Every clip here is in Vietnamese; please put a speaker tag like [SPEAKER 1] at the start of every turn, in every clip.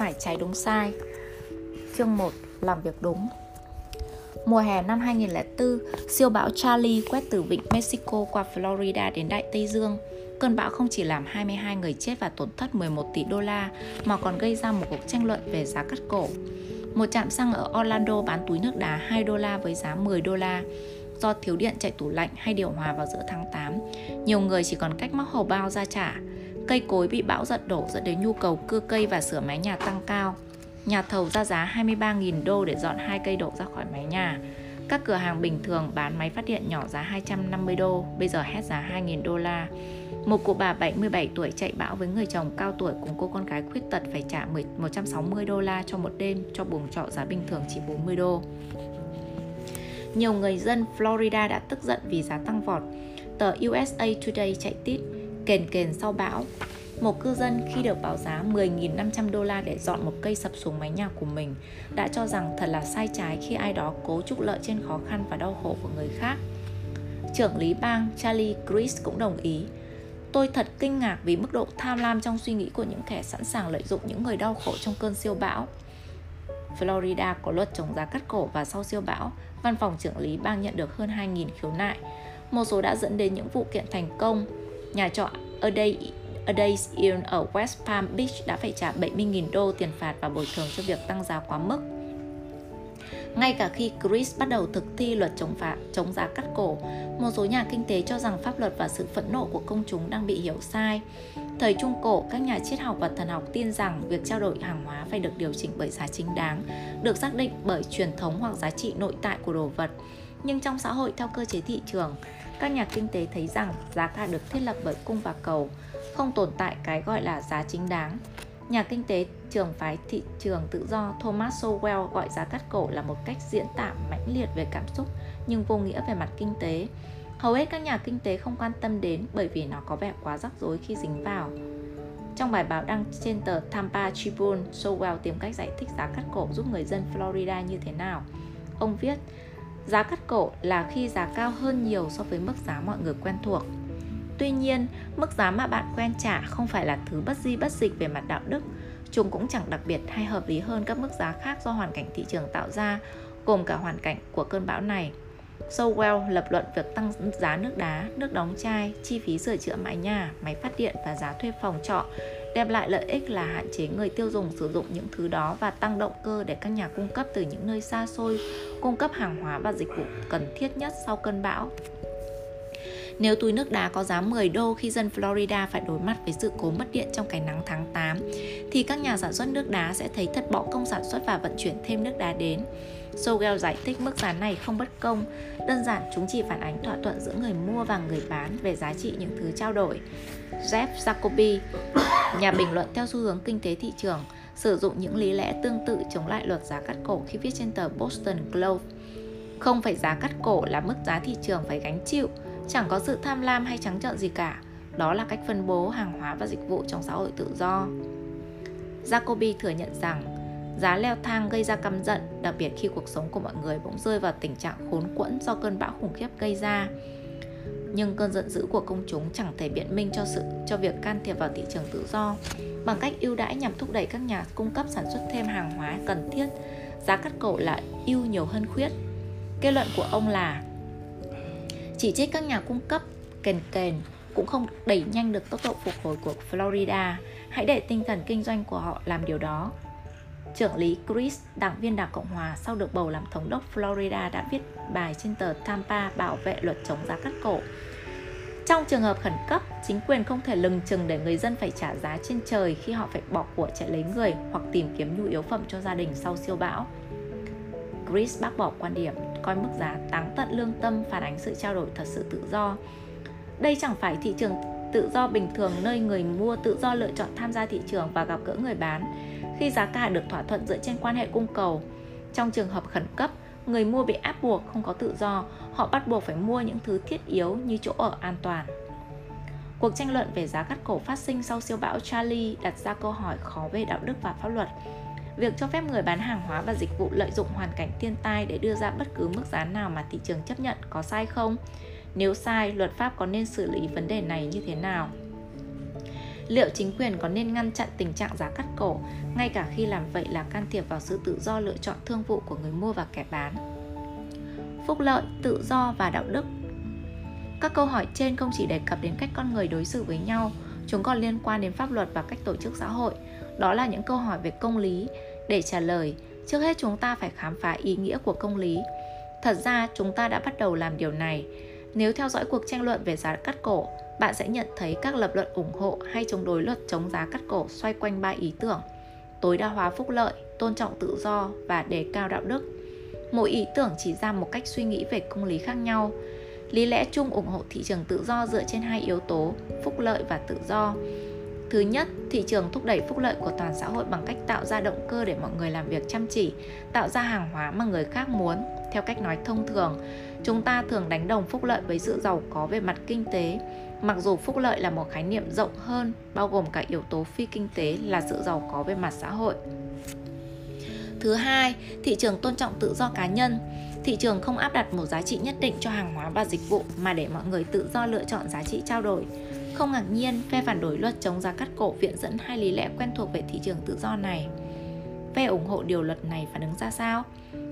[SPEAKER 1] phải trái đúng sai. Chương 1. Làm việc đúng Mùa hè năm 2004, siêu bão Charlie quét từ vịnh Mexico qua Florida đến Đại Tây Dương. Cơn bão không chỉ làm 22 người chết và tổn thất 11 tỷ đô la, mà còn gây ra một cuộc tranh luận về giá cắt cổ. Một trạm xăng ở Orlando bán túi nước đá 2 đô la với giá 10 đô la. Do thiếu điện chạy tủ lạnh hay điều hòa vào giữa tháng 8, nhiều người chỉ còn cách móc hầu bao ra trả. Cây cối bị bão giật đổ dẫn đến nhu cầu cưa cây và sửa mái nhà tăng cao. Nhà thầu ra giá 23.000 đô để dọn hai cây đổ ra khỏi mái nhà. Các cửa hàng bình thường bán máy phát điện nhỏ giá 250 đô, bây giờ hết giá 2.000 đô la. Một cụ bà 77 tuổi chạy bão với người chồng cao tuổi cùng cô con gái khuyết tật phải trả 160 đô la cho một đêm cho buồng trọ giá bình thường chỉ 40 đô. Nhiều người dân Florida đã tức giận vì giá tăng vọt. Tờ USA Today chạy tít kền kền sau bão. Một cư dân khi được báo giá 10.500 đô la để dọn một cây sập xuống mái nhà của mình đã cho rằng thật là sai trái khi ai đó cố trục lợi trên khó khăn và đau khổ của người khác. Trưởng lý bang Charlie Chris cũng đồng ý Tôi thật kinh ngạc vì mức độ tham lam trong suy nghĩ của những kẻ sẵn sàng lợi dụng những người đau khổ trong cơn siêu bão. Florida có luật chống giá cắt cổ và sau siêu bão, văn phòng trưởng lý bang nhận được hơn 2.000 khiếu nại. Một số đã dẫn đến những vụ kiện thành công. Nhà trọ ở đây A Days Inn ở West Palm Beach đã phải trả 70.000 đô tiền phạt và bồi thường cho việc tăng giá quá mức. Ngay cả khi Chris bắt đầu thực thi luật chống phạt, chống giá cắt cổ, một số nhà kinh tế cho rằng pháp luật và sự phẫn nộ của công chúng đang bị hiểu sai. Thời Trung Cổ, các nhà triết học và thần học tin rằng việc trao đổi hàng hóa phải được điều chỉnh bởi giá chính đáng, được xác định bởi truyền thống hoặc giá trị nội tại của đồ vật. Nhưng trong xã hội theo cơ chế thị trường, các nhà kinh tế thấy rằng giá cả được thiết lập bởi cung và cầu, không tồn tại cái gọi là giá chính đáng. Nhà kinh tế trường phái thị trường tự do Thomas Sowell gọi giá cắt cổ là một cách diễn tả mãnh liệt về cảm xúc nhưng vô nghĩa về mặt kinh tế. Hầu hết các nhà kinh tế không quan tâm đến bởi vì nó có vẻ quá rắc rối khi dính vào. Trong bài báo đăng trên tờ Tampa Tribune, Sowell tìm cách giải thích giá cắt cổ giúp người dân Florida như thế nào. Ông viết, giá cắt cổ là khi giá cao hơn nhiều so với mức giá mọi người quen thuộc. Tuy nhiên, mức giá mà bạn quen trả không phải là thứ bất di bất dịch về mặt đạo đức. Chúng cũng chẳng đặc biệt hay hợp lý hơn các mức giá khác do hoàn cảnh thị trường tạo ra, gồm cả hoàn cảnh của cơn bão này. Sowell lập luận việc tăng giá nước đá, nước đóng chai, chi phí sửa chữa mái nhà, máy phát điện và giá thuê phòng trọ đem lại lợi ích là hạn chế người tiêu dùng sử dụng những thứ đó và tăng động cơ để các nhà cung cấp từ những nơi xa xôi cung cấp hàng hóa và dịch vụ cần thiết nhất sau cơn bão. Nếu túi nước đá có giá 10 đô khi dân Florida phải đối mặt với sự cố mất điện trong cái nắng tháng 8, thì các nhà sản xuất nước đá sẽ thấy thất bỏ công sản xuất và vận chuyển thêm nước đá đến. Sogel giải thích mức giá này không bất công, đơn giản chúng chỉ phản ánh thỏa thuận giữa người mua và người bán về giá trị những thứ trao đổi. Jeff Jacoby, nhà bình luận theo xu hướng kinh tế thị trường, sử dụng những lý lẽ tương tự chống lại luật giá cắt cổ khi viết trên tờ Boston Globe. Không phải giá cắt cổ là mức giá thị trường phải gánh chịu, chẳng có sự tham lam hay trắng trợn gì cả. Đó là cách phân bố hàng hóa và dịch vụ trong xã hội tự do. Jacoby thừa nhận rằng giá leo thang gây ra căm giận, đặc biệt khi cuộc sống của mọi người bỗng rơi vào tình trạng khốn quẫn do cơn bão khủng khiếp gây ra. Nhưng cơn giận dữ của công chúng chẳng thể biện minh cho sự, cho việc can thiệp vào thị trường tự do bằng cách ưu đãi nhằm thúc đẩy các nhà cung cấp sản xuất thêm hàng hóa cần thiết. Giá cắt cổ là ưu nhiều hơn khuyết. Kết luận của ông là, chỉ trích các nhà cung cấp kền kền cũng không đẩy nhanh được tốc độ phục hồi của Florida. Hãy để tinh thần kinh doanh của họ làm điều đó. Trưởng lý Chris, đảng viên Đảng Cộng Hòa sau được bầu làm thống đốc Florida đã viết bài trên tờ Tampa bảo vệ luật chống giá cắt cổ. Trong trường hợp khẩn cấp, chính quyền không thể lừng chừng để người dân phải trả giá trên trời khi họ phải bỏ của chạy lấy người hoặc tìm kiếm nhu yếu phẩm cho gia đình sau siêu bão. Chris bác bỏ quan điểm coi mức giá táng tận lương tâm phản ánh sự trao đổi thật sự tự do. Đây chẳng phải thị trường tự do bình thường nơi người mua tự do lựa chọn tham gia thị trường và gặp gỡ người bán khi giá cả được thỏa thuận dựa trên quan hệ cung cầu. Trong trường hợp khẩn cấp, người mua bị áp buộc không có tự do, họ bắt buộc phải mua những thứ thiết yếu như chỗ ở an toàn. Cuộc tranh luận về giá cắt cổ phát sinh sau siêu bão Charlie đặt ra câu hỏi khó về đạo đức và pháp luật. Việc cho phép người bán hàng hóa và dịch vụ lợi dụng hoàn cảnh thiên tai để đưa ra bất cứ mức giá nào mà thị trường chấp nhận có sai không? Nếu sai, luật pháp có nên xử lý vấn đề này như thế nào? Liệu chính quyền có nên ngăn chặn tình trạng giá cắt cổ, ngay cả khi làm vậy là can thiệp vào sự tự do lựa chọn thương vụ của người mua và kẻ bán? Phúc lợi, tự do và đạo đức Các câu hỏi trên không chỉ đề cập đến cách con người đối xử với nhau, chúng còn liên quan đến pháp luật và cách tổ chức xã hội. Đó là những câu hỏi về công lý. Để trả lời, trước hết chúng ta phải khám phá ý nghĩa của công lý. Thật ra, chúng ta đã bắt đầu làm điều này. Nếu theo dõi cuộc tranh luận về giá cắt cổ, bạn sẽ nhận thấy các lập luận ủng hộ hay chống đối luật chống giá cắt cổ xoay quanh ba ý tưởng tối đa hóa phúc lợi, tôn trọng tự do và đề cao đạo đức. Mỗi ý tưởng chỉ ra một cách suy nghĩ về công lý khác nhau. Lý lẽ chung ủng hộ thị trường tự do dựa trên hai yếu tố, phúc lợi và tự do. Thứ nhất, thị trường thúc đẩy phúc lợi của toàn xã hội bằng cách tạo ra động cơ để mọi người làm việc chăm chỉ, tạo ra hàng hóa mà người khác muốn. Theo cách nói thông thường, chúng ta thường đánh đồng phúc lợi với sự giàu có về mặt kinh tế, Mặc dù phúc lợi là một khái niệm rộng hơn, bao gồm cả yếu tố phi kinh tế là sự giàu có về mặt xã hội. Thứ hai, thị trường tôn trọng tự do cá nhân. Thị trường không áp đặt một giá trị nhất định cho hàng hóa và dịch vụ mà để mọi người tự do lựa chọn giá trị trao đổi. Không ngạc nhiên, phe phản đối luật chống giá cắt cổ viện dẫn hai lý lẽ quen thuộc về thị trường tự do này. Phe ủng hộ điều luật này phản ứng ra sao?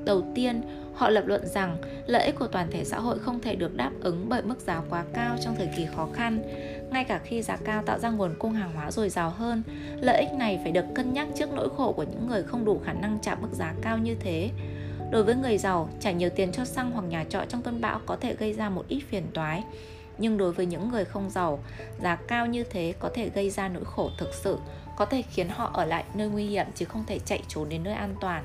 [SPEAKER 1] Đầu tiên, họ lập luận rằng lợi ích của toàn thể xã hội không thể được đáp ứng bởi mức giá quá cao trong thời kỳ khó khăn. Ngay cả khi giá cao tạo ra nguồn cung hàng hóa dồi dào hơn, lợi ích này phải được cân nhắc trước nỗi khổ của những người không đủ khả năng trả mức giá cao như thế. Đối với người giàu, trả nhiều tiền cho xăng hoặc nhà trọ trong cơn bão có thể gây ra một ít phiền toái. Nhưng đối với những người không giàu, giá cao như thế có thể gây ra nỗi khổ thực sự, có thể khiến họ ở lại nơi nguy hiểm chứ không thể chạy trốn đến nơi an toàn.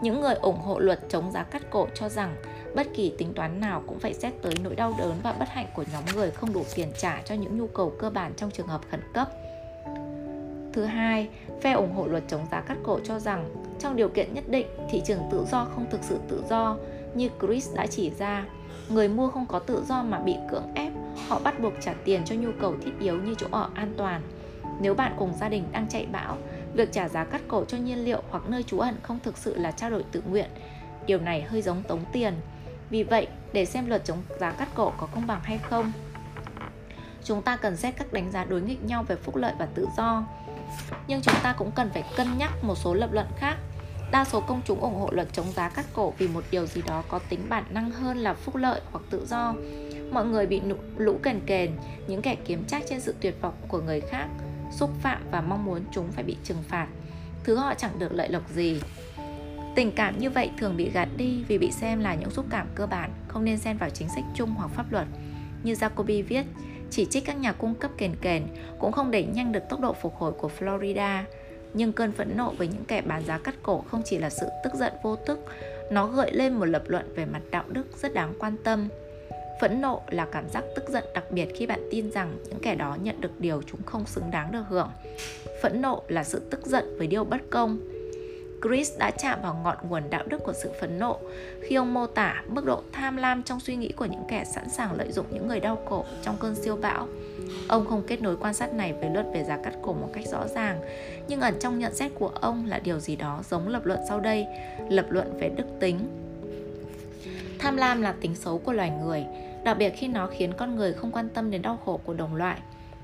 [SPEAKER 1] Những người ủng hộ luật chống giá cắt cổ cho rằng bất kỳ tính toán nào cũng phải xét tới nỗi đau đớn và bất hạnh của nhóm người không đủ tiền trả cho những nhu cầu cơ bản trong trường hợp khẩn cấp. Thứ hai, phe ủng hộ luật chống giá cắt cổ cho rằng trong điều kiện nhất định, thị trường tự do không thực sự tự do như Chris đã chỉ ra. Người mua không có tự do mà bị cưỡng ép, họ bắt buộc trả tiền cho nhu cầu thiết yếu như chỗ ở an toàn. Nếu bạn cùng gia đình đang chạy bão, Việc trả giá cắt cổ cho nhiên liệu hoặc nơi trú ẩn không thực sự là trao đổi tự nguyện. Điều này hơi giống tống tiền. Vì vậy, để xem luật chống giá cắt cổ có công bằng hay không, chúng ta cần xét các đánh giá đối nghịch nhau về phúc lợi và tự do. Nhưng chúng ta cũng cần phải cân nhắc một số lập luận khác. Đa số công chúng ủng hộ luật chống giá cắt cổ vì một điều gì đó có tính bản năng hơn là phúc lợi hoặc tự do. Mọi người bị lũ kền kền, những kẻ kiếm trác trên sự tuyệt vọng của người khác – xúc phạm và mong muốn chúng phải bị trừng phạt. Thứ họ chẳng được lợi lộc gì. Tình cảm như vậy thường bị gạt đi vì bị xem là những xúc cảm cơ bản, không nên xen vào chính sách chung hoặc pháp luật. Như Jacoby viết, chỉ trích các nhà cung cấp kền kền cũng không đẩy nhanh được tốc độ phục hồi của Florida. Nhưng cơn phẫn nộ với những kẻ bán giá cắt cổ không chỉ là sự tức giận vô thức, nó gợi lên một lập luận về mặt đạo đức rất đáng quan tâm. Phẫn nộ là cảm giác tức giận đặc biệt khi bạn tin rằng những kẻ đó nhận được điều chúng không xứng đáng được hưởng. Phẫn nộ là sự tức giận với điều bất công. Chris đã chạm vào ngọn nguồn đạo đức của sự phẫn nộ khi ông mô tả mức độ tham lam trong suy nghĩ của những kẻ sẵn sàng lợi dụng những người đau khổ trong cơn siêu bão. Ông không kết nối quan sát này với luật về giá cắt cổ một cách rõ ràng, nhưng ẩn trong nhận xét của ông là điều gì đó giống lập luận sau đây, lập luận về đức tính. Tham lam là tính xấu của loài người, đặc biệt khi nó khiến con người không quan tâm đến đau khổ của đồng loại.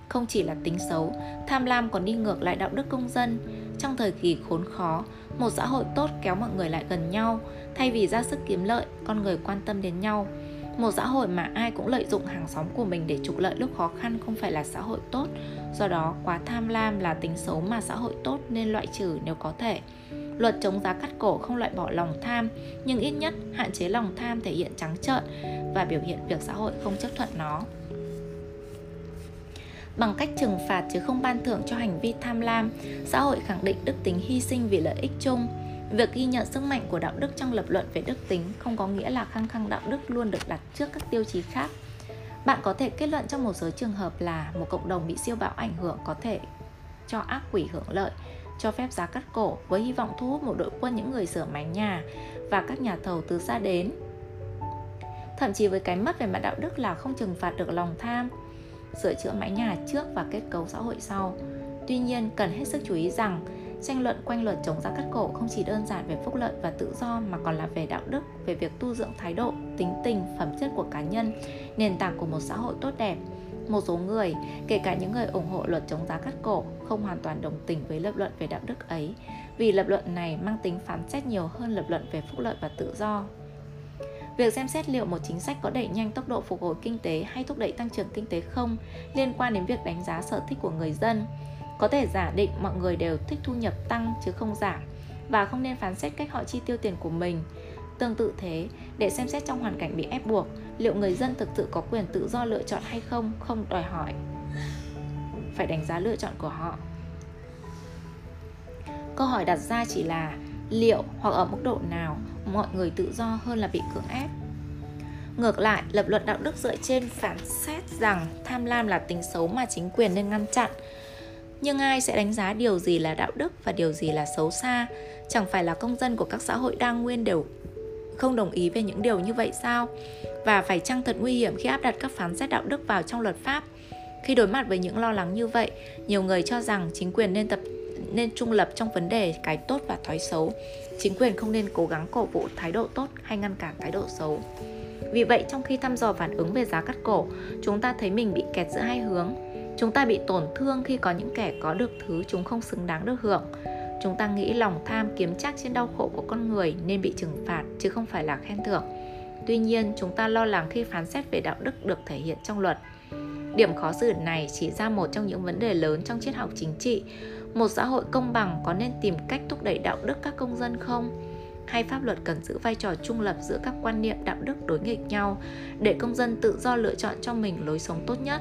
[SPEAKER 1] Không chỉ là tính xấu, tham lam còn đi ngược lại đạo đức công dân. Trong thời kỳ khốn khó, một xã hội tốt kéo mọi người lại gần nhau, thay vì ra sức kiếm lợi, con người quan tâm đến nhau. Một xã hội mà ai cũng lợi dụng hàng xóm của mình để trục lợi lúc khó khăn không phải là xã hội tốt. Do đó, quá tham lam là tính xấu mà xã hội tốt nên loại trừ nếu có thể. Luật chống giá cắt cổ không loại bỏ lòng tham, nhưng ít nhất hạn chế lòng tham thể hiện trắng trợn và biểu hiện việc xã hội không chấp thuận nó. Bằng cách trừng phạt chứ không ban thưởng cho hành vi tham lam, xã hội khẳng định đức tính hy sinh vì lợi ích chung. Việc ghi nhận sức mạnh của đạo đức trong lập luận về đức tính không có nghĩa là khăng khăng đạo đức luôn được đặt trước các tiêu chí khác. Bạn có thể kết luận trong một số trường hợp là một cộng đồng bị siêu bão ảnh hưởng có thể cho ác quỷ hưởng lợi, cho phép giá cắt cổ với hy vọng thu hút một đội quân những người sửa mái nhà và các nhà thầu từ xa đến. Thậm chí với cái mất về mặt đạo đức là không trừng phạt được lòng tham, sửa chữa mái nhà trước và kết cấu xã hội sau. Tuy nhiên, cần hết sức chú ý rằng tranh luận quanh luật chống giá cắt cổ không chỉ đơn giản về phúc lợi và tự do mà còn là về đạo đức, về việc tu dưỡng thái độ, tính tình, phẩm chất của cá nhân, nền tảng của một xã hội tốt đẹp. Một số người, kể cả những người ủng hộ luật chống giá cắt cổ, không hoàn toàn đồng tình với lập luận về đạo đức ấy, vì lập luận này mang tính phán xét nhiều hơn lập luận về phúc lợi và tự do. Việc xem xét liệu một chính sách có đẩy nhanh tốc độ phục hồi kinh tế hay thúc đẩy tăng trưởng kinh tế không liên quan đến việc đánh giá sở thích của người dân. Có thể giả định mọi người đều thích thu nhập tăng chứ không giảm và không nên phán xét cách họ chi tiêu tiền của mình. Tương tự thế, để xem xét trong hoàn cảnh bị ép buộc, liệu người dân thực sự có quyền tự do lựa chọn hay không không đòi hỏi phải đánh giá lựa chọn của họ. Câu hỏi đặt ra chỉ là liệu hoặc ở mức độ nào mọi người tự do hơn là bị cưỡng ép. Ngược lại, lập luận đạo đức dựa trên phản xét rằng tham lam là tính xấu mà chính quyền nên ngăn chặn. Nhưng ai sẽ đánh giá điều gì là đạo đức và điều gì là xấu xa? Chẳng phải là công dân của các xã hội đa nguyên đều không đồng ý về những điều như vậy sao? Và phải chăng thật nguy hiểm khi áp đặt các phán xét đạo đức vào trong luật pháp? Khi đối mặt với những lo lắng như vậy, nhiều người cho rằng chính quyền nên tập nên trung lập trong vấn đề cái tốt và thói xấu. Chính quyền không nên cố gắng cổ vũ thái độ tốt hay ngăn cản thái độ xấu. Vì vậy, trong khi thăm dò phản ứng về giá cắt cổ, chúng ta thấy mình bị kẹt giữa hai hướng. Chúng ta bị tổn thương khi có những kẻ có được thứ chúng không xứng đáng được hưởng. Chúng ta nghĩ lòng tham kiếm chắc trên đau khổ của con người nên bị trừng phạt chứ không phải là khen thưởng. Tuy nhiên, chúng ta lo lắng khi phán xét về đạo đức được thể hiện trong luật. Điểm khó xử này chỉ ra một trong những vấn đề lớn trong triết học chính trị một xã hội công bằng có nên tìm cách thúc đẩy đạo đức các công dân không hay pháp luật cần giữ vai trò trung lập giữa các quan niệm đạo đức đối nghịch nhau để công dân tự do lựa chọn cho mình lối sống tốt nhất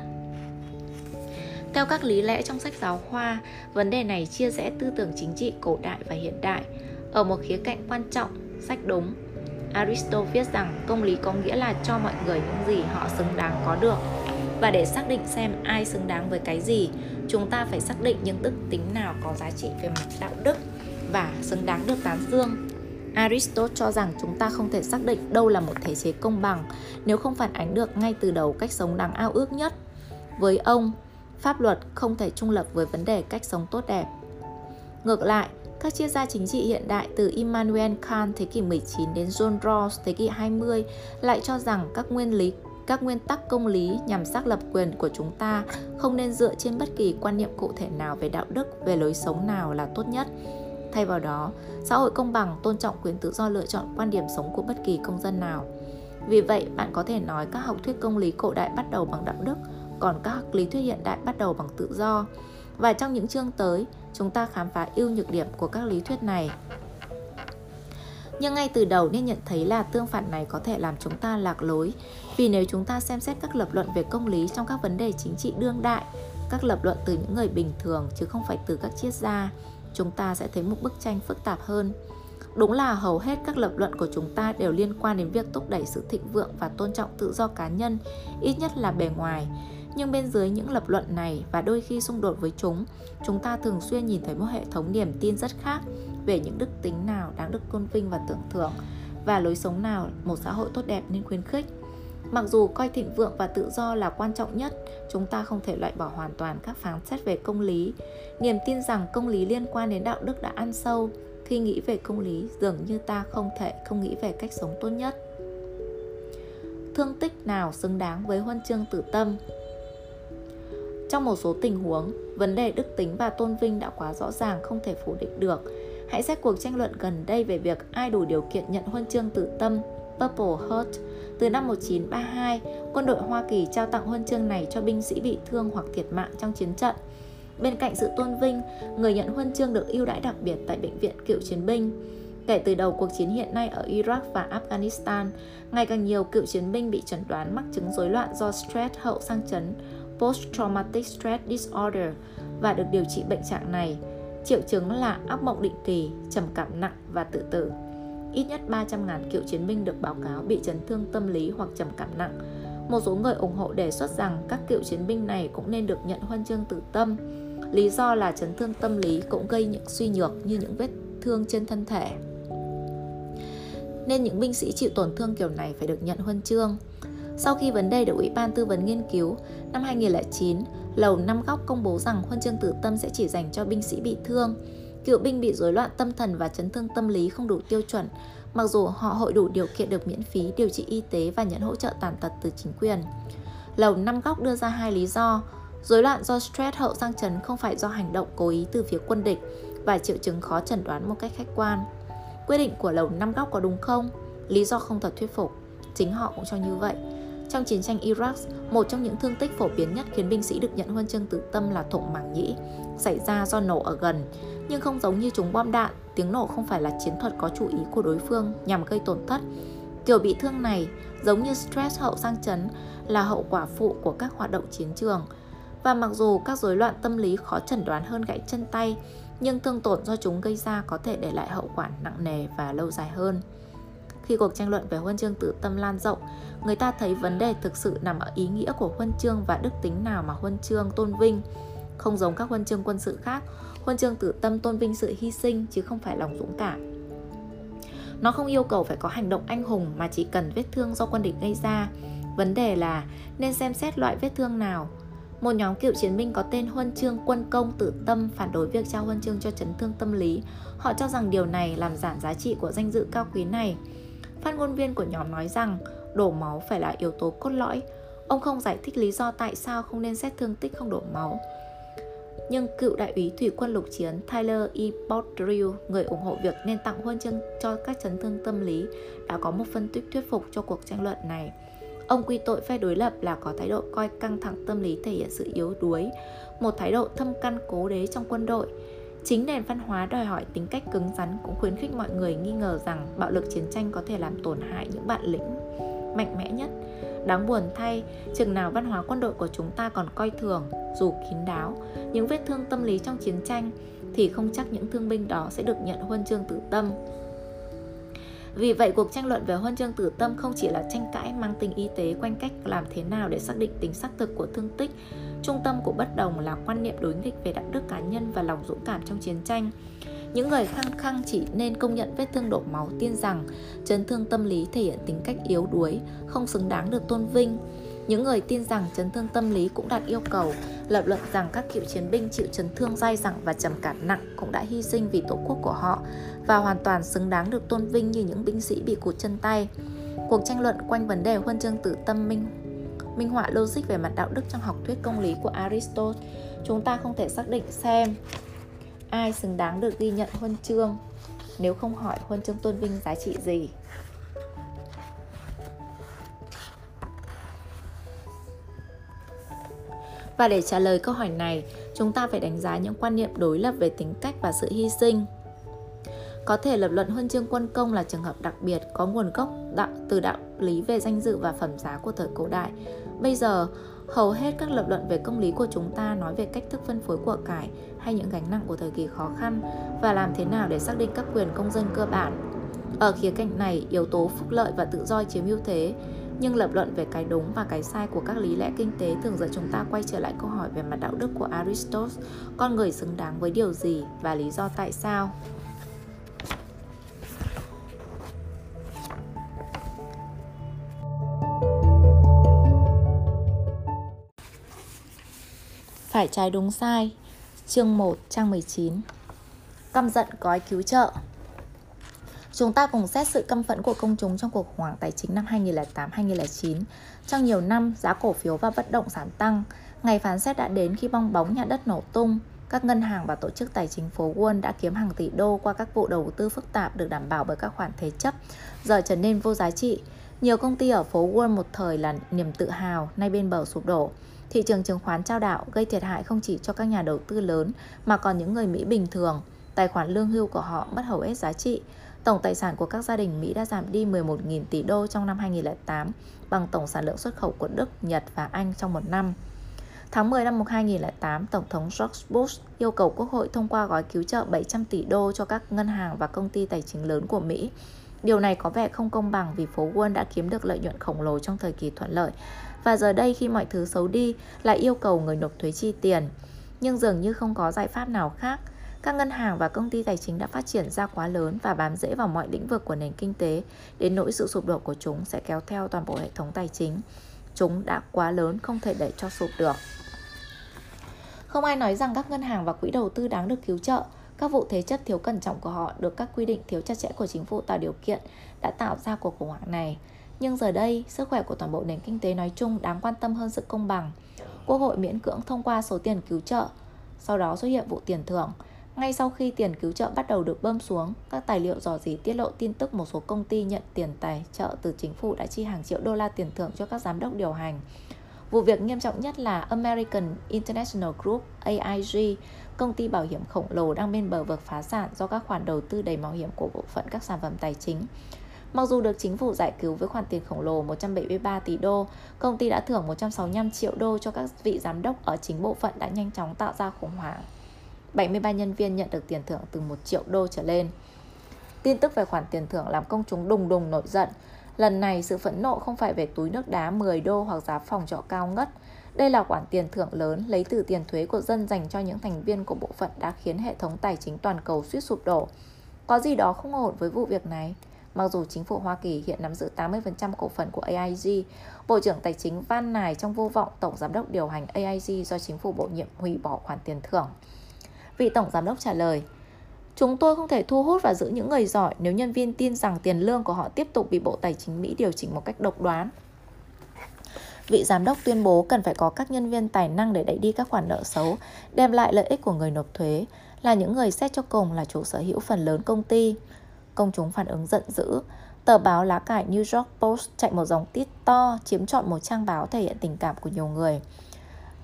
[SPEAKER 1] theo các lý lẽ trong sách giáo khoa, vấn đề này chia rẽ tư tưởng chính trị cổ đại và hiện đại. Ở một khía cạnh quan trọng, sách đúng. Aristotle viết rằng công lý có nghĩa là cho mọi người những gì họ xứng đáng có được. Và để xác định xem ai xứng đáng với cái gì, chúng ta phải xác định những đức tính nào có giá trị về mặt đạo đức và xứng đáng được tán dương. Aristotle cho rằng chúng ta không thể xác định đâu là một thể chế công bằng nếu không phản ánh được ngay từ đầu cách sống đáng ao ước nhất. Với ông, pháp luật không thể trung lập với vấn đề cách sống tốt đẹp. Ngược lại, các triết gia chính trị hiện đại từ Immanuel Kant thế kỷ 19 đến John Rawls thế kỷ 20 lại cho rằng các nguyên lý các nguyên tắc công lý nhằm xác lập quyền của chúng ta không nên dựa trên bất kỳ quan niệm cụ thể nào về đạo đức về lối sống nào là tốt nhất thay vào đó xã hội công bằng tôn trọng quyền tự do lựa chọn quan điểm sống của bất kỳ công dân nào vì vậy bạn có thể nói các học thuyết công lý cổ đại bắt đầu bằng đạo đức còn các lý thuyết hiện đại bắt đầu bằng tự do. Và trong những chương tới, chúng ta khám phá ưu nhược điểm của các lý thuyết này. Nhưng ngay từ đầu nên nhận thấy là tương phản này có thể làm chúng ta lạc lối. Vì nếu chúng ta xem xét các lập luận về công lý trong các vấn đề chính trị đương đại, các lập luận từ những người bình thường chứ không phải từ các triết gia, chúng ta sẽ thấy một bức tranh phức tạp hơn. Đúng là hầu hết các lập luận của chúng ta đều liên quan đến việc thúc đẩy sự thịnh vượng và tôn trọng tự do cá nhân, ít nhất là bề ngoài nhưng bên dưới những lập luận này và đôi khi xung đột với chúng chúng ta thường xuyên nhìn thấy một hệ thống niềm tin rất khác về những đức tính nào đáng được tôn vinh và tưởng thưởng và lối sống nào một xã hội tốt đẹp nên khuyến khích. Mặc dù coi thịnh vượng và tự do là quan trọng nhất, chúng ta không thể loại bỏ hoàn toàn các phán xét về công lý. Niềm tin rằng công lý liên quan đến đạo đức đã ăn sâu khi nghĩ về công lý dường như ta không thể không nghĩ về cách sống tốt nhất. Thương tích nào xứng đáng với huân chương tử tâm? Trong một số tình huống vấn đề đức tính và tôn vinh đã quá rõ ràng không thể phủ định được Hãy xét cuộc tranh luận gần đây về việc ai đủ điều kiện nhận huân chương tử tâm Purple Heart. Từ năm 1932, quân đội Hoa Kỳ trao tặng huân chương này cho binh sĩ bị thương hoặc thiệt mạng trong chiến trận. Bên cạnh sự tôn vinh, người nhận huân chương được ưu đãi đặc biệt tại Bệnh viện Cựu Chiến binh. Kể từ đầu cuộc chiến hiện nay ở Iraq và Afghanistan, ngày càng nhiều cựu chiến binh bị chẩn đoán mắc chứng rối loạn do stress hậu sang chấn Post-Traumatic Stress Disorder và được điều trị bệnh trạng này. Triệu chứng là ác mộng định kỳ, trầm cảm nặng và tự tử. Ít nhất 300.000 cựu chiến binh được báo cáo bị chấn thương tâm lý hoặc trầm cảm nặng. Một số người ủng hộ đề xuất rằng các cựu chiến binh này cũng nên được nhận huân chương tử tâm. Lý do là chấn thương tâm lý cũng gây những suy nhược như những vết thương trên thân thể. Nên những binh sĩ chịu tổn thương kiểu này phải được nhận huân chương. Sau khi vấn đề được Ủy ban tư vấn nghiên cứu, năm 2009, Lầu Năm Góc công bố rằng huân chương tử tâm sẽ chỉ dành cho binh sĩ bị thương. Cựu binh bị rối loạn tâm thần và chấn thương tâm lý không đủ tiêu chuẩn, mặc dù họ hội đủ điều kiện được miễn phí điều trị y tế và nhận hỗ trợ tàn tật từ chính quyền. Lầu năm góc đưa ra hai lý do. Rối loạn do stress hậu sang chấn không phải do hành động cố ý từ phía quân địch và triệu chứng khó chẩn đoán một cách khách quan. Quyết định của lầu năm góc có đúng không? Lý do không thật thuyết phục. Chính họ cũng cho như vậy. Trong chiến tranh Iraq, một trong những thương tích phổ biến nhất khiến binh sĩ được nhận huân chương tự tâm là thủng màng nhĩ, xảy ra do nổ ở gần. Nhưng không giống như chúng bom đạn, tiếng nổ không phải là chiến thuật có chủ ý của đối phương nhằm gây tổn thất. Kiểu bị thương này, giống như stress hậu sang chấn, là hậu quả phụ của các hoạt động chiến trường. Và mặc dù các rối loạn tâm lý khó chẩn đoán hơn gãy chân tay, nhưng thương tổn do chúng gây ra có thể để lại hậu quả nặng nề và lâu dài hơn. Khi cuộc tranh luận về huân chương tự tâm lan rộng, người ta thấy vấn đề thực sự nằm ở ý nghĩa của huân chương và đức tính nào mà huân chương tôn vinh. Không giống các huân chương quân sự khác, huân chương tự tâm tôn vinh sự hy sinh chứ không phải lòng dũng cảm. Nó không yêu cầu phải có hành động anh hùng mà chỉ cần vết thương do quân địch gây ra. Vấn đề là nên xem xét loại vết thương nào. Một nhóm cựu chiến binh có tên huân chương quân công tự tâm phản đối việc trao huân chương cho chấn thương tâm lý. Họ cho rằng điều này làm giảm giá trị của danh dự cao quý này. Phát ngôn viên của nhóm nói rằng đổ máu phải là yếu tố cốt lõi. Ông không giải thích lý do tại sao không nên xét thương tích không đổ máu. Nhưng cựu đại úy thủy quân lục chiến Tyler E. Bordrill, người ủng hộ việc nên tặng huân chương cho các chấn thương tâm lý, đã có một phân tích thuyết phục cho cuộc tranh luận này. Ông quy tội phe đối lập là có thái độ coi căng thẳng tâm lý thể hiện sự yếu đuối, một thái độ thâm căn cố đế trong quân đội. Chính nền văn hóa đòi hỏi tính cách cứng rắn cũng khuyến khích mọi người nghi ngờ rằng bạo lực chiến tranh có thể làm tổn hại những bạn lĩnh mạnh mẽ nhất. Đáng buồn thay, chừng nào văn hóa quân đội của chúng ta còn coi thường, dù kín đáo, những vết thương tâm lý trong chiến tranh thì không chắc những thương binh đó sẽ được nhận huân chương tử tâm. Vì vậy, cuộc tranh luận về huân chương tử tâm không chỉ là tranh cãi mang tính y tế quanh cách làm thế nào để xác định tính xác thực của thương tích. Trung tâm của bất đồng là quan niệm đối nghịch về đạo đức cá nhân và lòng dũng cảm trong chiến tranh. Những người khăng khăng chỉ nên công nhận vết thương đổ máu tin rằng chấn thương tâm lý thể hiện tính cách yếu đuối, không xứng đáng được tôn vinh. Những người tin rằng chấn thương tâm lý cũng đạt yêu cầu, lập luận rằng các cựu chiến binh chịu chấn thương dai dẳng và trầm cảm nặng cũng đã hy sinh vì tổ quốc của họ và hoàn toàn xứng đáng được tôn vinh như những binh sĩ bị cụt chân tay. Cuộc tranh luận quanh vấn đề huân chương tử tâm minh minh họa logic về mặt đạo đức trong học thuyết công lý của Aristotle, chúng ta không thể xác định xem ai xứng đáng được ghi nhận huân chương nếu không hỏi huân chương tôn vinh giá trị gì. Và để trả lời câu hỏi này, chúng ta phải đánh giá những quan niệm đối lập về tính cách và sự hy sinh. Có thể lập luận huân chương quân công là trường hợp đặc biệt có nguồn gốc đạo, từ đạo lý về danh dự và phẩm giá của thời cổ đại. Bây giờ, hầu hết các lập luận về công lý của chúng ta nói về cách thức phân phối của cải hay những gánh nặng của thời kỳ khó khăn và làm thế nào để xác định các quyền công dân cơ bản. Ở khía cạnh này, yếu tố phúc lợi và tự do chiếm ưu thế, nhưng lập luận về cái đúng và cái sai của các lý lẽ kinh tế thường dẫn chúng ta quay trở lại câu hỏi về mặt đạo đức của Aristotle, con người xứng đáng với điều gì và lý do tại sao. Phải trái đúng sai Chương 1 trang 19 Căm giận gói cứu trợ Chúng ta cùng xét sự căm phẫn của công chúng trong cuộc khủng hoảng tài chính năm 2008-2009. Trong nhiều năm, giá cổ phiếu và bất động sản tăng. Ngày phán xét đã đến khi bong bóng nhà đất nổ tung. Các ngân hàng và tổ chức tài chính phố Wall đã kiếm hàng tỷ đô qua các vụ đầu tư phức tạp được đảm bảo bởi các khoản thế chấp, giờ trở nên vô giá trị. Nhiều công ty ở phố Wall một thời là niềm tự hào, nay bên bờ sụp đổ. Thị trường chứng khoán trao đảo gây thiệt hại không chỉ cho các nhà đầu tư lớn mà còn những người Mỹ bình thường. Tài khoản lương hưu của họ mất hầu hết giá trị. Tổng tài sản của các gia đình Mỹ đã giảm đi 11.000 tỷ đô trong năm 2008 bằng tổng sản lượng xuất khẩu của Đức, Nhật và Anh trong một năm. Tháng 10 năm 2008, Tổng thống George Bush yêu cầu Quốc hội thông qua gói cứu trợ 700 tỷ đô cho các ngân hàng và công ty tài chính lớn của Mỹ. Điều này có vẻ không công bằng vì phố Wall đã kiếm được lợi nhuận khổng lồ trong thời kỳ thuận lợi và giờ đây khi mọi thứ xấu đi lại yêu cầu người nộp thuế chi tiền. Nhưng dường như không có giải pháp nào khác. Các ngân hàng và công ty tài chính đã phát triển ra quá lớn và bám rễ vào mọi lĩnh vực của nền kinh tế, đến nỗi sự sụp đổ của chúng sẽ kéo theo toàn bộ hệ thống tài chính. Chúng đã quá lớn không thể để cho sụp được. Không ai nói rằng các ngân hàng và quỹ đầu tư đáng được cứu trợ. Các vụ thế chấp thiếu cẩn trọng của họ được các quy định thiếu chặt chẽ của chính phủ tạo điều kiện đã tạo ra cuộc khủng hoảng này. Nhưng giờ đây, sức khỏe của toàn bộ nền kinh tế nói chung đáng quan tâm hơn sự công bằng. Quốc hội miễn cưỡng thông qua số tiền cứu trợ, sau đó xuất hiện vụ tiền thưởng. Ngay sau khi tiền cứu trợ bắt đầu được bơm xuống, các tài liệu dò dỉ tiết lộ tin tức một số công ty nhận tiền tài trợ từ chính phủ đã chi hàng triệu đô la tiền thưởng cho các giám đốc điều hành. Vụ việc nghiêm trọng nhất là American International Group AIG, công ty bảo hiểm khổng lồ đang bên bờ vực phá sản do các khoản đầu tư đầy mạo hiểm của bộ phận các sản phẩm tài chính. Mặc dù được chính phủ giải cứu với khoản tiền khổng lồ 173 tỷ đô, công ty đã thưởng 165 triệu đô cho các vị giám đốc ở chính bộ phận đã nhanh chóng tạo ra khủng hoảng. 73 nhân viên nhận được tiền thưởng từ 1 triệu đô trở lên. Tin tức về khoản tiền thưởng làm công chúng đùng đùng nổi giận. Lần này sự phẫn nộ không phải về túi nước đá 10 đô hoặc giá phòng trọ cao ngất. Đây là khoản tiền thưởng lớn lấy từ tiền thuế của dân dành cho những thành viên của bộ phận đã khiến hệ thống tài chính toàn cầu suýt sụp đổ. Có gì đó không ổn với vụ việc này. Mặc dù chính phủ Hoa Kỳ hiện nắm giữ 80% cổ phần của AIG, Bộ trưởng Tài chính Van Nài trong vô vọng Tổng Giám đốc điều hành AIG do chính phủ bổ nhiệm hủy bỏ khoản tiền thưởng. Vị Tổng Giám đốc trả lời, Chúng tôi không thể thu hút và giữ những người giỏi nếu nhân viên tin rằng tiền lương của họ tiếp tục bị Bộ Tài chính Mỹ điều chỉnh một cách độc đoán. Vị giám đốc tuyên bố cần phải có các nhân viên tài năng để đẩy đi các khoản nợ xấu, đem lại lợi ích của người nộp thuế, là những người xét cho cùng là chủ sở hữu phần lớn công ty. Công chúng phản ứng giận dữ. Tờ báo lá cải New York Post chạy một dòng tít to, chiếm trọn một trang báo thể hiện tình cảm của nhiều người.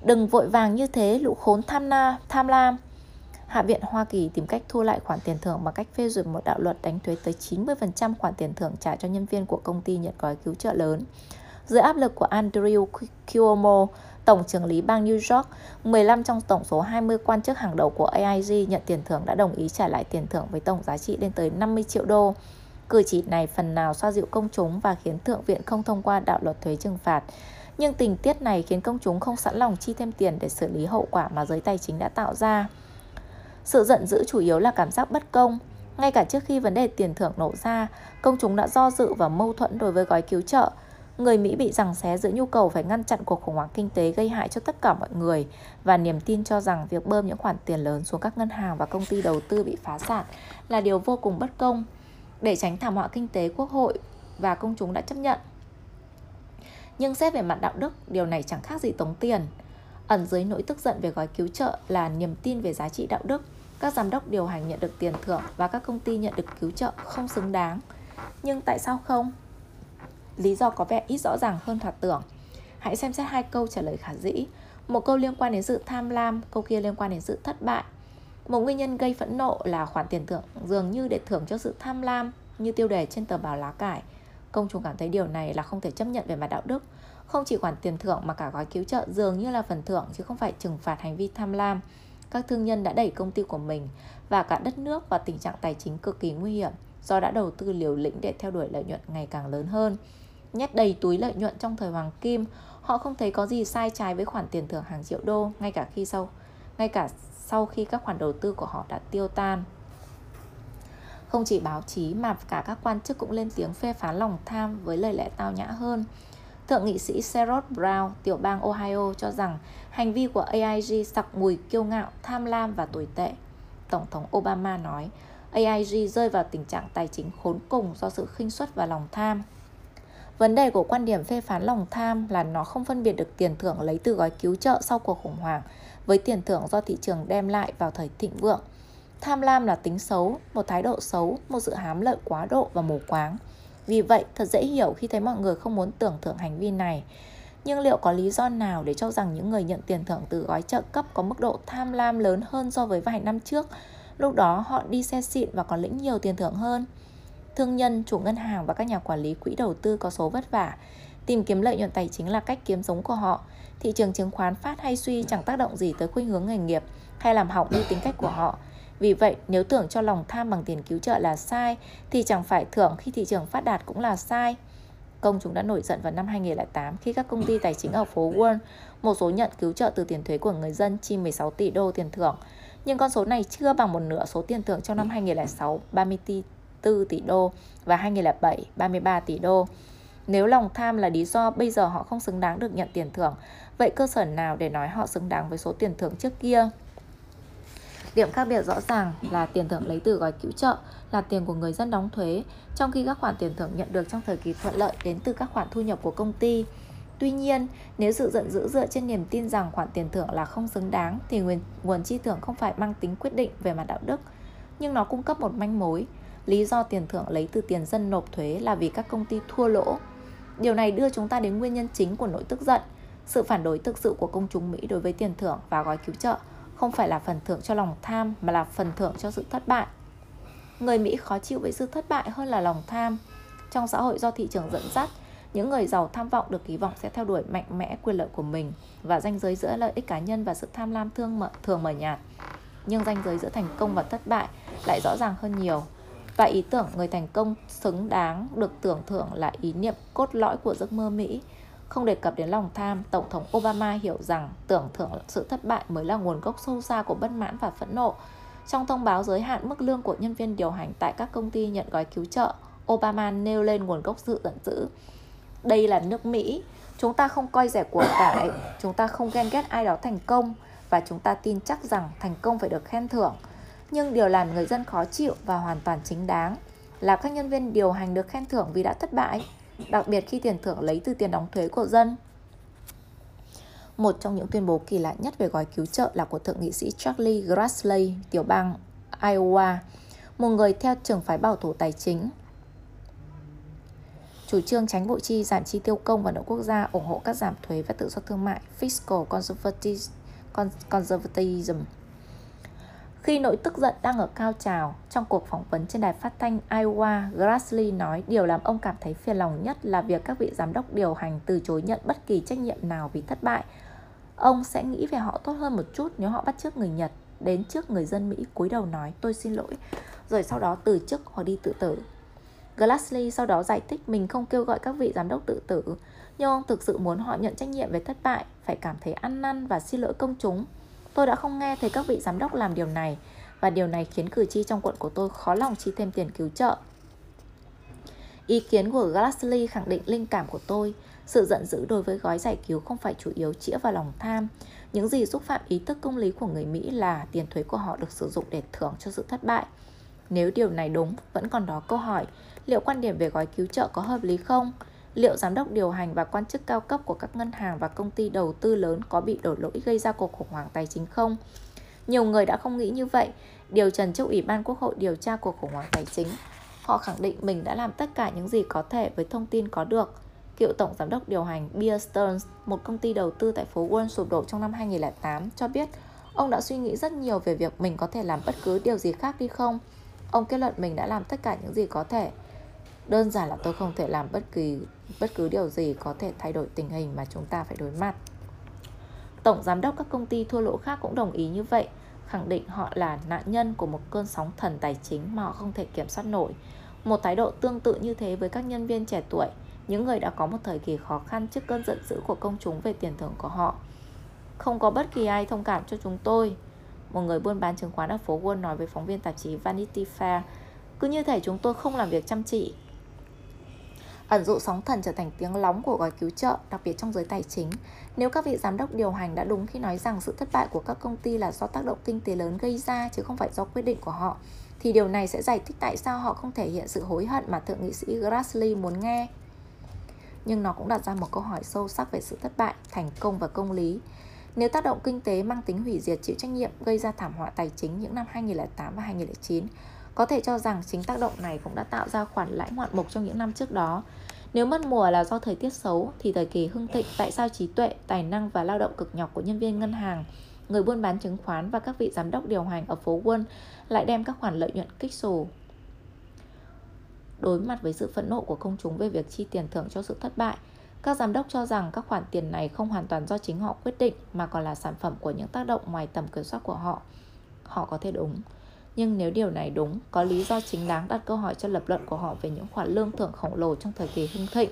[SPEAKER 1] Đừng vội vàng như thế, lũ khốn tham na, tham lam. Hạ viện Hoa Kỳ tìm cách thu lại khoản tiền thưởng bằng cách phê duyệt một đạo luật đánh thuế tới 90% khoản tiền thưởng trả cho nhân viên của công ty nhận gói cứu trợ lớn. Dưới áp lực của Andrew Cuomo, Tổng trưởng lý bang New York, 15 trong tổng số 20 quan chức hàng đầu của AIG nhận tiền thưởng đã đồng ý trả lại tiền thưởng với tổng giá trị lên tới 50 triệu đô. Cử chỉ này phần nào xoa dịu công chúng và khiến Thượng viện không thông qua đạo luật thuế trừng phạt. Nhưng tình tiết này khiến công chúng không sẵn lòng chi thêm tiền để xử lý hậu quả mà giới tài chính đã tạo ra. Sự giận dữ chủ yếu là cảm giác bất công. Ngay cả trước khi vấn đề tiền thưởng nổ ra, công chúng đã do dự và mâu thuẫn đối với gói cứu trợ, người Mỹ bị giằng xé giữa nhu cầu phải ngăn chặn cuộc khủng hoảng kinh tế gây hại cho tất cả mọi người và niềm tin cho rằng việc bơm những khoản tiền lớn xuống các ngân hàng và công ty đầu tư bị phá sản là điều vô cùng bất công. Để tránh thảm họa kinh tế, quốc hội và công chúng đã chấp nhận. Nhưng xét về mặt đạo đức, điều này chẳng khác gì tống tiền. Ẩn dưới nỗi tức giận về gói cứu trợ là niềm tin về giá trị đạo đức. Các giám đốc điều hành nhận được tiền thưởng và các công ty nhận được cứu trợ không xứng đáng. Nhưng tại sao không? Lý do có vẻ ít rõ ràng hơn thoạt tưởng. Hãy xem xét hai câu trả lời khả dĩ. Một câu liên quan đến sự tham lam, câu kia liên quan đến sự thất bại. Một nguyên nhân gây phẫn nộ là khoản tiền thưởng dường như để thưởng cho sự tham lam như tiêu đề trên tờ báo lá cải. Công chúng cảm thấy điều này là không thể chấp nhận về mặt đạo đức. Không chỉ khoản tiền thưởng mà cả gói cứu trợ dường như là phần thưởng chứ không phải trừng phạt hành vi tham lam. Các thương nhân đã đẩy công ty của mình và cả đất nước vào tình trạng tài chính cực kỳ nguy hiểm do đã đầu tư liều lĩnh để theo đuổi lợi nhuận ngày càng lớn hơn nhét đầy túi lợi nhuận trong thời hoàng kim, họ không thấy có gì sai trái với khoản tiền thưởng hàng triệu đô ngay cả khi sau ngay cả sau khi các khoản đầu tư của họ đã tiêu tan. Không chỉ báo chí mà cả các quan chức cũng lên tiếng phê phán lòng tham với lời lẽ tao nhã hơn. Thượng nghị sĩ Sherrod Brown, tiểu bang Ohio cho rằng hành vi của AIG sặc mùi kiêu ngạo, tham lam và tồi tệ. Tổng thống Obama nói AIG rơi vào tình trạng tài chính khốn cùng do sự khinh suất và lòng tham. Vấn đề của quan điểm phê phán lòng tham là nó không phân biệt được tiền thưởng lấy từ gói cứu trợ sau cuộc khủng hoảng với tiền thưởng do thị trường đem lại vào thời thịnh vượng. Tham lam là tính xấu, một thái độ xấu, một sự hám lợi quá độ và mù quáng. Vì vậy, thật dễ hiểu khi thấy mọi người không muốn tưởng thưởng hành vi này. Nhưng liệu có lý do nào để cho rằng những người nhận tiền thưởng từ gói trợ cấp có mức độ tham lam lớn hơn so với vài năm trước? Lúc đó họ đi xe xịn và còn lĩnh nhiều tiền thưởng hơn. Thương nhân, chủ ngân hàng và các nhà quản lý quỹ đầu tư có số vất vả. Tìm kiếm lợi nhuận tài chính là cách kiếm sống của họ. Thị trường chứng khoán phát hay suy chẳng tác động gì tới khuynh hướng nghề nghiệp hay làm hỏng đi tính cách của họ. Vì vậy, nếu tưởng cho lòng tham bằng tiền cứu trợ là sai, thì chẳng phải thưởng khi thị trường phát đạt cũng là sai. Công chúng đã nổi giận vào năm 2008 khi các công ty tài chính ở phố Wall một số nhận cứu trợ từ tiền thuế của người dân chi 16 tỷ đô tiền thưởng. Nhưng con số này chưa bằng một nửa số tiền thưởng trong năm 2006, 30 tỷ 4 tỷ đô và 2007 33 tỷ đô. Nếu lòng tham là lý do bây giờ họ không xứng đáng được nhận tiền thưởng, vậy cơ sở nào để nói họ xứng đáng với số tiền thưởng trước kia? Điểm khác biệt rõ ràng là tiền thưởng lấy từ gói cứu trợ là tiền của người dân đóng thuế, trong khi các khoản tiền thưởng nhận được trong thời kỳ thuận lợi đến từ các khoản thu nhập của công ty. Tuy nhiên, nếu sự giận dữ dựa trên niềm tin rằng khoản tiền thưởng là không xứng đáng thì nguồn, nguồn chi thưởng không phải mang tính quyết định về mặt đạo đức, nhưng nó cung cấp một manh mối. Lý do tiền thưởng lấy từ tiền dân nộp thuế là vì các công ty thua lỗ. Điều này đưa chúng ta đến nguyên nhân chính của nỗi tức giận, sự phản đối thực sự của công chúng Mỹ đối với tiền thưởng và gói cứu trợ không phải là phần thưởng cho lòng tham mà là phần thưởng cho sự thất bại. Người Mỹ khó chịu với sự thất bại hơn là lòng tham. Trong xã hội do thị trường dẫn dắt, những người giàu tham vọng được kỳ vọng sẽ theo đuổi mạnh mẽ quyền lợi của mình và ranh giới giữa lợi ích cá nhân và sự tham lam thương mở, thường mờ nhạt. Nhưng ranh giới giữa thành công và thất bại lại rõ ràng hơn nhiều. Và ý tưởng người thành công xứng đáng được tưởng thưởng là ý niệm cốt lõi của giấc mơ Mỹ. Không đề cập đến lòng tham, Tổng thống Obama hiểu rằng tưởng thưởng sự thất bại mới là nguồn gốc sâu xa của bất mãn và phẫn nộ. Trong thông báo giới hạn mức lương của nhân viên điều hành tại các công ty nhận gói cứu trợ, Obama nêu lên nguồn gốc sự giận dữ. Đây là nước Mỹ, chúng ta không coi rẻ của cải, chúng ta không ghen ghét ai đó thành công và chúng ta tin chắc rằng thành công phải được khen thưởng. Nhưng điều làm người dân khó chịu và hoàn toàn chính đáng là các nhân viên điều hành được khen thưởng vì đã thất bại, đặc biệt khi tiền thưởng lấy từ tiền đóng thuế của dân. Một trong những tuyên bố kỳ lạ nhất về gói cứu trợ là của thượng nghị sĩ Charlie Grassley, tiểu bang Iowa, một người theo trường phái bảo thủ tài chính chủ trương tránh bộ chi, giảm chi tiêu công và nợ quốc gia, ủng hộ các giảm thuế và tự do thương mại, fiscal conservatism. Khi nỗi tức giận đang ở cao trào, trong cuộc phỏng vấn trên đài phát thanh Iowa, Grassley nói điều làm ông cảm thấy phiền lòng nhất là việc các vị giám đốc điều hành từ chối nhận bất kỳ trách nhiệm nào vì thất bại. Ông sẽ nghĩ về họ tốt hơn một chút nếu họ bắt chước người Nhật, đến trước người dân Mỹ cúi đầu nói tôi xin lỗi, rồi sau đó từ chức hoặc đi tự tử. Glassley sau đó giải thích mình không kêu gọi các vị giám đốc tự tử, nhưng ông thực sự muốn họ nhận trách nhiệm về thất bại, phải cảm thấy ăn năn và xin lỗi công chúng. Tôi đã không nghe thấy các vị giám đốc làm điều này, và điều này khiến cử tri trong quận của tôi khó lòng chi thêm tiền cứu trợ. Ý kiến của Glassley khẳng định linh cảm của tôi, sự giận dữ đối với gói giải cứu không phải chủ yếu chĩa vào lòng tham. Những gì xúc phạm ý thức công lý của người Mỹ là tiền thuế của họ được sử dụng để thưởng cho sự thất bại. Nếu điều này đúng, vẫn còn đó câu hỏi liệu quan điểm về gói cứu trợ có hợp lý không? Liệu giám đốc điều hành và quan chức cao cấp của các ngân hàng và công ty đầu tư lớn có bị đổ lỗi gây ra cuộc khủng hoảng tài chính không? Nhiều người đã không nghĩ như vậy, điều trần trước Ủy ban Quốc hội điều tra cuộc khủng hoảng tài chính. Họ khẳng định mình đã làm tất cả những gì có thể với thông tin có được. Cựu Tổng Giám đốc điều hành Bear Stearns, một công ty đầu tư tại phố Wall sụp đổ trong năm 2008, cho biết ông đã suy nghĩ rất nhiều về việc mình có thể làm bất cứ điều gì khác đi không. Ông kết luận mình đã làm tất cả những gì có thể đơn giản là tôi không thể làm bất kỳ, bất cứ điều gì có thể thay đổi tình hình mà chúng ta phải đối mặt. Tổng giám đốc các công ty thua lỗ khác cũng đồng ý như vậy, khẳng định họ là nạn nhân của một cơn sóng thần tài chính mà họ không thể kiểm soát nổi. Một thái độ tương tự như thế với các nhân viên trẻ tuổi, những người đã có một thời kỳ khó khăn trước cơn giận dữ của công chúng về tiền thưởng của họ. Không có bất kỳ ai thông cảm cho chúng tôi. Một người buôn bán chứng khoán ở phố Wall nói với phóng viên tạp chí Vanity Fair, cứ như thể chúng tôi không làm việc chăm chỉ ẩn dụ sóng thần trở thành tiếng lóng của gói cứu trợ, đặc biệt trong giới tài chính. Nếu các vị giám đốc điều hành đã đúng khi nói rằng sự thất bại của các công ty là do tác động kinh tế lớn gây ra chứ không phải do quyết định của họ, thì điều này sẽ giải thích tại sao họ không thể hiện sự hối hận mà thượng nghị sĩ Grassley muốn nghe. Nhưng nó cũng đặt ra một câu hỏi sâu sắc về sự thất bại, thành công và công lý. Nếu tác động kinh tế mang tính hủy diệt chịu trách nhiệm gây ra thảm họa tài chính những năm 2008 và 2009, có thể cho rằng chính tác động này cũng đã tạo ra khoản lãi ngoạn mục trong những năm trước đó. Nếu mất mùa là do thời tiết xấu thì thời kỳ hưng thịnh tại sao trí tuệ, tài năng và lao động cực nhọc của nhân viên ngân hàng, người buôn bán chứng khoán và các vị giám đốc điều hành ở phố Wall lại đem các khoản lợi nhuận kích sổ Đối mặt với sự phẫn nộ của công chúng về việc chi tiền thưởng cho sự thất bại, các giám đốc cho rằng các khoản tiền này không hoàn toàn do chính họ quyết định mà còn là sản phẩm của những tác động ngoài tầm kiểm soát của họ. Họ có thể đúng, nhưng nếu điều này đúng, có lý do chính đáng đặt câu hỏi cho lập luận của họ về những khoản lương thưởng khổng lồ trong thời kỳ hưng thịnh.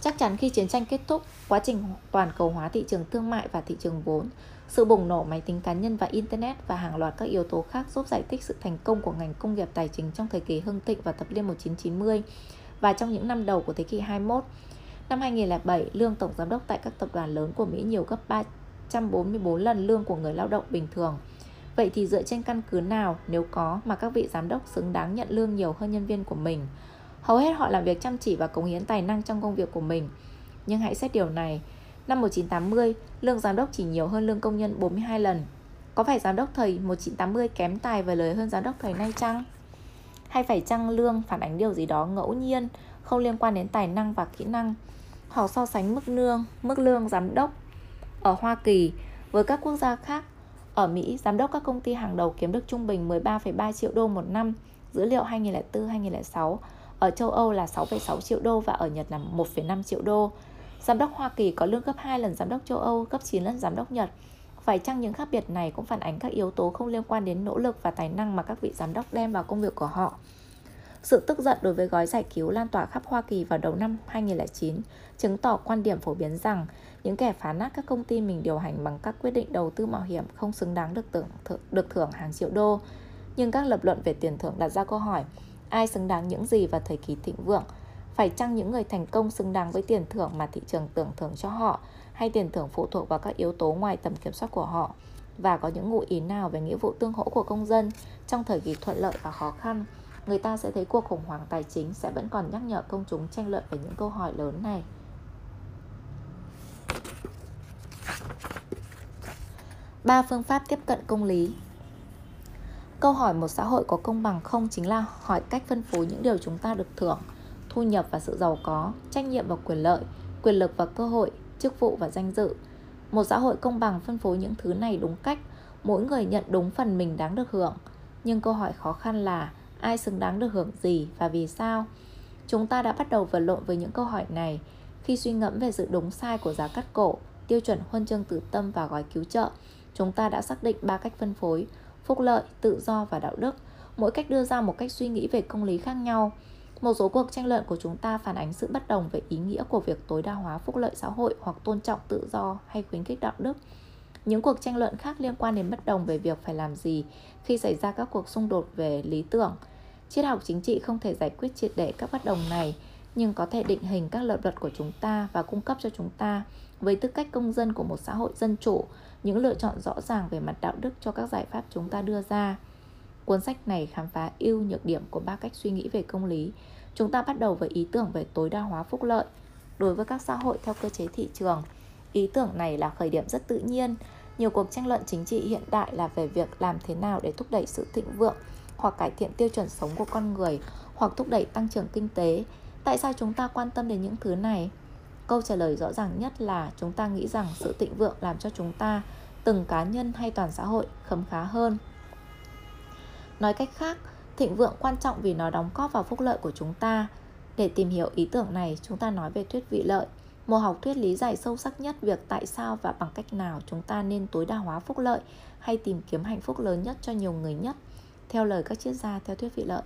[SPEAKER 1] Chắc chắn khi chiến tranh kết thúc, quá trình toàn cầu hóa thị trường thương mại và thị trường vốn, sự bùng nổ máy tính cá nhân và Internet và hàng loạt các yếu tố khác giúp giải thích sự thành công của ngành công nghiệp tài chính trong thời kỳ hưng thịnh và thập niên 1990 và trong những năm đầu của thế kỷ 21. Năm 2007, lương tổng giám đốc tại các tập đoàn lớn của Mỹ nhiều gấp 344 lần lương của người lao động bình thường – Vậy thì dựa trên căn cứ nào nếu có mà các vị giám đốc xứng đáng nhận lương nhiều hơn nhân viên của mình? Hầu hết họ làm việc chăm chỉ và cống hiến tài năng trong công việc của mình. Nhưng hãy xét điều này, năm 1980, lương giám đốc chỉ nhiều hơn lương công nhân 42 lần. Có phải giám đốc thời 1980 kém tài và lời hơn giám đốc thời nay chăng? Hay phải chăng lương phản ánh điều gì đó ngẫu nhiên, không liên quan đến tài năng và kỹ năng? Họ so sánh mức lương, mức lương giám đốc ở Hoa Kỳ với các quốc gia khác. Ở Mỹ, giám đốc các công ty hàng đầu kiếm được trung bình 13,3 triệu đô một năm, dữ liệu 2004-2006. Ở châu Âu là 6,6 triệu đô và ở Nhật là 1,5 triệu đô. Giám đốc Hoa Kỳ có lương gấp 2 lần giám đốc châu Âu, gấp 9 lần giám đốc Nhật. Phải chăng những khác biệt này cũng phản ánh các yếu tố không liên quan đến nỗ lực và tài năng mà các vị giám đốc đem vào công việc của họ? Sự tức giận đối với gói giải cứu lan tỏa khắp Hoa Kỳ vào đầu năm 2009 chứng tỏ quan điểm phổ biến rằng những kẻ phá nát các công ty mình điều hành bằng các quyết định đầu tư mạo hiểm không xứng đáng được tưởng được thưởng hàng triệu đô. Nhưng các lập luận về tiền thưởng đặt ra câu hỏi, ai xứng đáng những gì vào thời kỳ thịnh vượng? Phải chăng những người thành công xứng đáng với tiền thưởng mà thị trường tưởng thưởng cho họ, hay tiền thưởng phụ thuộc vào các yếu tố ngoài tầm kiểm soát của họ? Và có những ngụ ý nào về nghĩa vụ tương hỗ của công dân trong thời kỳ thuận lợi và khó khăn? Người ta sẽ thấy cuộc khủng hoảng tài chính sẽ vẫn còn nhắc nhở công chúng tranh luận về những câu hỏi lớn này. Ba phương pháp tiếp cận công lý Câu hỏi một xã hội có công bằng không chính là hỏi cách phân phối những điều chúng ta được thưởng, thu nhập và sự giàu có, trách nhiệm và quyền lợi, quyền lực và cơ hội, chức vụ và danh dự. Một xã hội công bằng phân phối những thứ này đúng cách, mỗi người nhận đúng phần mình đáng được hưởng. Nhưng câu hỏi khó khăn là ai xứng đáng được hưởng gì và vì sao? Chúng ta đã bắt đầu vật lộn với những câu hỏi này khi suy ngẫm về sự đúng sai của giá cắt cổ, tiêu chuẩn huân chương tử tâm và gói cứu trợ. Chúng ta đã xác định ba cách phân phối, phúc lợi, tự do và đạo đức. Mỗi cách đưa ra một cách suy nghĩ về công lý khác nhau. Một số cuộc tranh luận của chúng ta phản ánh sự bất đồng về ý nghĩa của việc tối đa hóa phúc lợi xã hội hoặc tôn trọng tự do hay khuyến khích đạo đức. Những cuộc tranh luận khác liên quan đến bất đồng về việc phải làm gì khi xảy ra các cuộc xung đột về lý tưởng. Triết học chính trị không thể giải quyết triệt để các bất đồng này, nhưng có thể định hình các lập luật của chúng ta và cung cấp cho chúng ta với tư cách công dân của một xã hội dân chủ những lựa chọn rõ ràng về mặt đạo đức cho các giải pháp chúng ta đưa ra. Cuốn sách này khám phá ưu nhược điểm của ba cách suy nghĩ về công lý. Chúng ta bắt đầu với ý tưởng về tối đa hóa phúc lợi đối với các xã hội theo cơ chế thị trường. Ý tưởng này là khởi điểm rất tự nhiên. Nhiều cuộc tranh luận chính trị hiện đại là về việc làm thế nào để thúc đẩy sự thịnh vượng hoặc cải thiện tiêu chuẩn sống của con người hoặc thúc đẩy tăng trưởng kinh tế. Tại sao chúng ta quan tâm đến những thứ này? Câu trả lời rõ ràng nhất là chúng ta nghĩ rằng sự thịnh vượng làm cho chúng ta, từng cá nhân hay toàn xã hội khấm khá hơn. Nói cách khác, thịnh vượng quan trọng vì nó đóng góp vào phúc lợi của chúng ta. Để tìm hiểu ý tưởng này, chúng ta nói về thuyết vị lợi. Một học thuyết lý giải sâu sắc nhất việc tại sao và bằng cách nào chúng ta nên tối đa hóa phúc lợi hay tìm kiếm hạnh phúc lớn nhất cho nhiều người nhất, theo lời các triết gia theo thuyết vị lợi.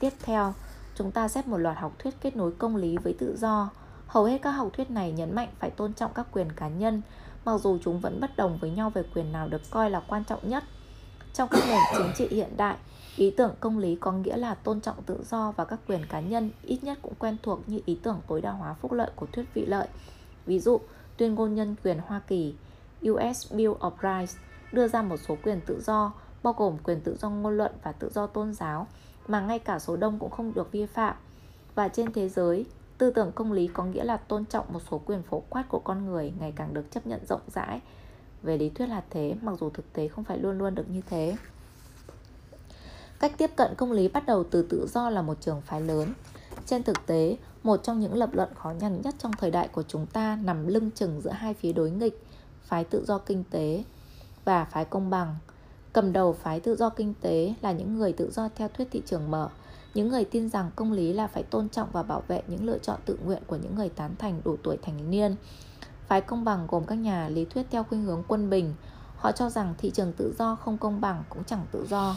[SPEAKER 1] Tiếp theo, chúng ta xét một loạt học thuyết kết nối công lý với tự do. Hầu hết các học thuyết này nhấn mạnh phải tôn trọng các quyền cá nhân, mặc dù chúng vẫn bất đồng với nhau về quyền nào được coi là quan trọng nhất. Trong các nền chính trị hiện đại, ý tưởng công lý có nghĩa là tôn trọng tự do và các quyền cá nhân ít nhất cũng quen thuộc như ý tưởng tối đa hóa phúc lợi của thuyết vị lợi. Ví dụ, tuyên ngôn nhân quyền Hoa Kỳ US Bill of Rights đưa ra một số quyền tự do, bao gồm quyền tự do ngôn luận và tự do tôn giáo, mà ngay cả số đông cũng không được vi phạm. Và trên thế giới, Tư tưởng công lý có nghĩa là tôn trọng một số quyền phổ quát của con người ngày càng được chấp nhận rộng rãi. Về lý thuyết là thế, mặc dù thực tế không phải luôn luôn được như thế. Cách tiếp cận công lý bắt đầu từ tự do là một trường phái lớn. Trên thực tế, một trong những lập luận khó nhằn nhất trong thời đại của chúng ta nằm lưng chừng giữa hai phía đối nghịch, phái tự do kinh tế và phái công bằng. Cầm đầu phái tự do kinh tế là những người tự do theo thuyết thị trường mở, những người tin rằng công lý là phải tôn trọng và bảo vệ những lựa chọn tự nguyện của những người tán thành đủ tuổi thành niên. Phái công bằng gồm các nhà lý thuyết theo khuynh hướng quân bình. Họ cho rằng thị trường tự do không công bằng cũng chẳng tự do.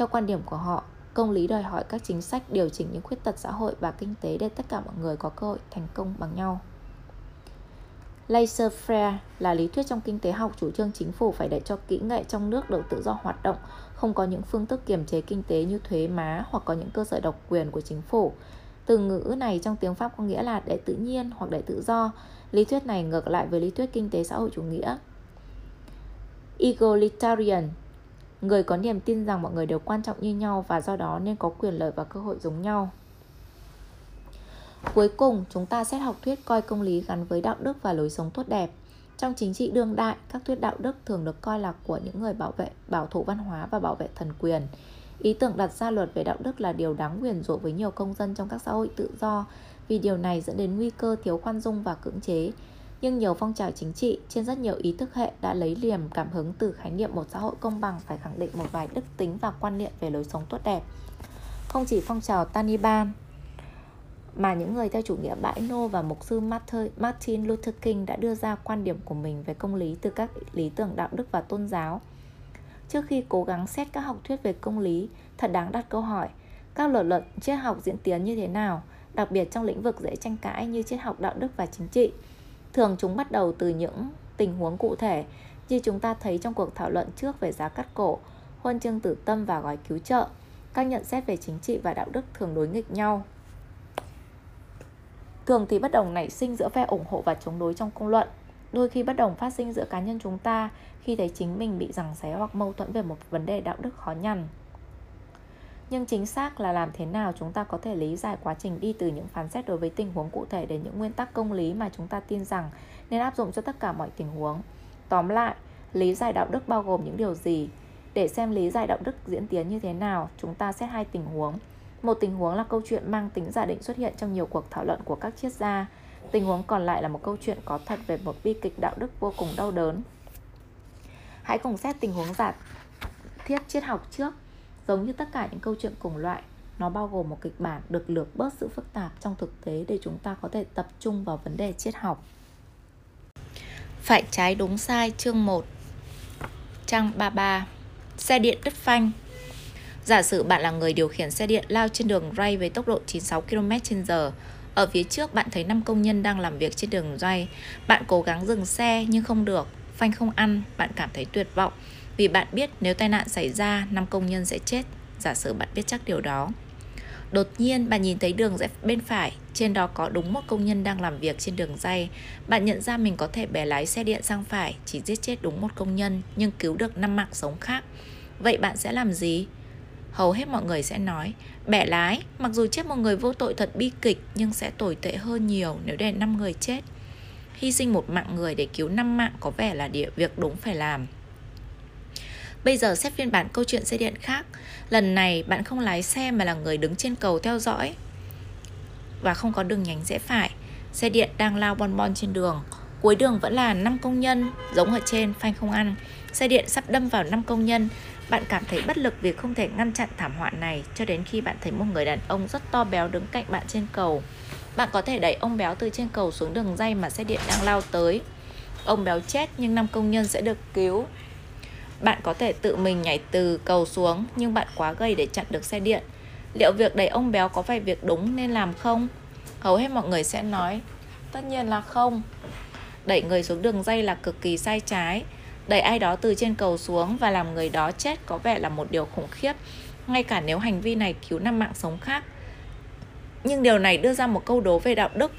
[SPEAKER 1] Theo quan điểm của họ, công lý đòi hỏi các chính sách điều chỉnh những khuyết tật xã hội và kinh tế để tất cả mọi người có cơ hội thành công bằng nhau. Laissez-faire là lý thuyết trong kinh tế học chủ trương chính phủ phải để cho kỹ nghệ trong nước được tự do hoạt động, không có những phương thức kiềm chế kinh tế như thuế má hoặc có những cơ sở độc quyền của chính phủ. Từ ngữ này trong tiếng Pháp có nghĩa là để tự nhiên hoặc để tự do. Lý thuyết này ngược lại với lý thuyết kinh tế xã hội chủ nghĩa. Egalitarian Người có niềm tin rằng mọi người đều quan trọng như nhau và do đó nên có quyền lợi và cơ hội giống nhau. Cuối cùng, chúng ta xét học thuyết coi công lý gắn với đạo đức và lối sống tốt đẹp. Trong chính trị đương đại, các thuyết đạo đức thường được coi là của những người bảo vệ bảo thủ văn hóa và bảo vệ thần quyền. Ý tưởng đặt ra luật về đạo đức là điều đáng nguyền rủa với nhiều công dân trong các xã hội tự do vì điều này dẫn đến nguy cơ thiếu khoan dung và cưỡng chế. Nhưng nhiều phong trào chính trị trên rất nhiều ý thức hệ đã lấy liềm cảm hứng từ khái niệm một xã hội công bằng phải khẳng định một vài đức tính và quan niệm về lối sống tốt đẹp. Không chỉ phong trào Taliban mà những người theo chủ nghĩa bãi nô và mục sư Martin Luther King đã đưa ra quan điểm của mình về công lý từ các lý tưởng đạo đức và tôn giáo. Trước khi cố gắng xét các học thuyết về công lý, thật đáng đặt câu hỏi, các luật luận triết học diễn tiến như thế nào, đặc biệt trong lĩnh vực dễ tranh cãi như triết học đạo đức và chính trị. Thường chúng bắt đầu từ những tình huống cụ thể, như chúng ta thấy trong cuộc thảo luận trước về giá cắt cổ, huân chương tử tâm và gói cứu trợ. Các nhận xét về chính trị và đạo đức thường đối nghịch nhau. Thường thì bất đồng nảy sinh giữa phe ủng hộ và chống đối trong công luận. Đôi khi bất đồng phát sinh giữa cá nhân chúng ta khi thấy chính mình bị giằng xé hoặc mâu thuẫn về một vấn đề đạo đức khó nhằn. Nhưng chính xác là làm thế nào chúng ta có thể lý giải quá trình đi từ những phán xét đối với tình huống cụ thể đến những nguyên tắc công lý mà chúng ta tin rằng nên áp dụng cho tất cả mọi tình huống. Tóm lại, lý giải đạo đức bao gồm những điều gì? Để xem lý giải đạo đức diễn tiến như thế nào, chúng ta xét hai tình huống. Một tình huống là câu chuyện mang tính giả định xuất hiện trong nhiều cuộc thảo luận của các triết gia. Tình huống còn lại là một câu chuyện có thật về một bi kịch đạo đức vô cùng đau đớn. Hãy cùng xét tình huống giả thiết triết học trước. Giống như tất cả những câu chuyện cùng loại, nó bao gồm một kịch bản được lược bớt sự phức tạp trong thực tế để chúng ta có thể tập trung vào vấn đề triết học. Phải trái đúng sai chương 1 Trang 33 Xe điện đứt phanh Giả sử bạn là người điều khiển xe điện lao trên đường ray với tốc độ 96 km/h. Ở phía trước bạn thấy 5 công nhân đang làm việc trên đường ray. Bạn cố gắng dừng xe nhưng không được, phanh không ăn, bạn cảm thấy tuyệt vọng vì bạn biết nếu tai nạn xảy ra, 5 công nhân sẽ chết. Giả sử bạn biết chắc điều đó. Đột nhiên bạn nhìn thấy đường rẽ bên phải, trên đó có đúng một công nhân đang làm việc trên đường dây. Bạn nhận ra mình có thể bẻ lái xe điện sang phải, chỉ giết chết đúng một công nhân nhưng cứu được 5 mạng sống khác. Vậy bạn sẽ làm gì? hầu hết mọi người sẽ nói bẻ lái mặc dù chết một người vô tội thật bi kịch nhưng sẽ tồi tệ hơn nhiều nếu để 5 người chết hy sinh một mạng người để cứu 5 mạng có vẻ là địa việc đúng phải làm Bây giờ xét phiên bản câu chuyện xe điện khác Lần này bạn không lái xe mà là người đứng trên cầu theo dõi Và không có đường nhánh rẽ phải Xe điện đang lao bon bon trên đường Cuối đường vẫn là 5 công nhân, Giống ở trên, phanh không ăn Xe điện sắp đâm vào 5 công nhân bạn cảm thấy bất lực vì không thể ngăn chặn thảm họa này, cho đến khi bạn thấy một người đàn ông rất to béo đứng cạnh bạn trên cầu. Bạn có thể đẩy ông béo từ trên cầu xuống đường dây mà xe điện đang lao tới. Ông béo chết nhưng năm công nhân sẽ được cứu. Bạn có thể tự mình nhảy từ cầu xuống nhưng bạn quá gầy để chặn được xe điện. Liệu việc đẩy ông béo có phải việc đúng nên làm không? Hầu hết mọi người sẽ nói Tất nhiên là không Đẩy người xuống đường dây là cực kỳ sai trái Đẩy ai đó từ trên cầu xuống và làm người đó chết có vẻ là một điều khủng khiếp, ngay cả nếu hành vi này cứu năm mạng sống khác. Nhưng điều này đưa ra một câu đố về đạo đức.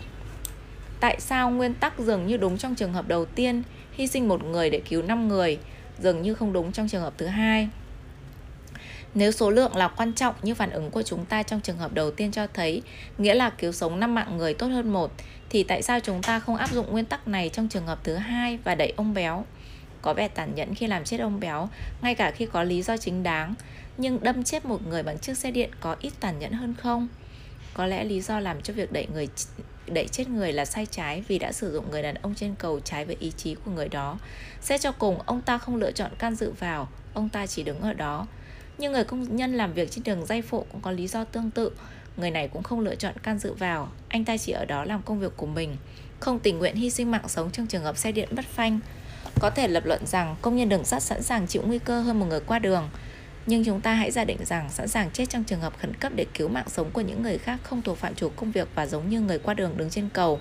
[SPEAKER 1] Tại sao nguyên tắc dường như đúng trong trường hợp đầu tiên, hy sinh một người để cứu năm người, dường như không đúng trong trường hợp thứ hai? Nếu số lượng là quan trọng như phản ứng của chúng ta trong trường hợp đầu tiên cho thấy, nghĩa là cứu sống năm mạng người tốt hơn một, thì tại sao chúng ta không áp dụng nguyên tắc này trong trường hợp thứ hai và đẩy ông béo? có vẻ tàn nhẫn khi làm chết ông béo, ngay cả khi có lý do chính đáng. Nhưng đâm chết một người bằng chiếc xe điện có ít tàn nhẫn hơn không? Có lẽ lý do làm cho việc đẩy người đẩy chết người là sai trái vì đã sử dụng người đàn ông trên cầu trái với ý chí của người đó. Xét cho cùng, ông ta không lựa chọn can dự vào, ông ta chỉ đứng ở đó. Nhưng người công nhân làm việc trên đường dây phụ cũng có lý do tương tự. Người này cũng không lựa chọn can dự vào, anh ta chỉ ở đó làm công việc của mình, không tình nguyện hy sinh mạng sống trong trường hợp xe điện bất phanh. Có thể lập luận rằng công nhân đường sắt sẵn sàng chịu nguy cơ hơn một người qua đường. Nhưng chúng ta hãy giả định rằng sẵn sàng chết trong trường hợp khẩn cấp để cứu mạng sống của những người khác không thuộc phạm chủ công việc và giống như người qua đường đứng trên cầu.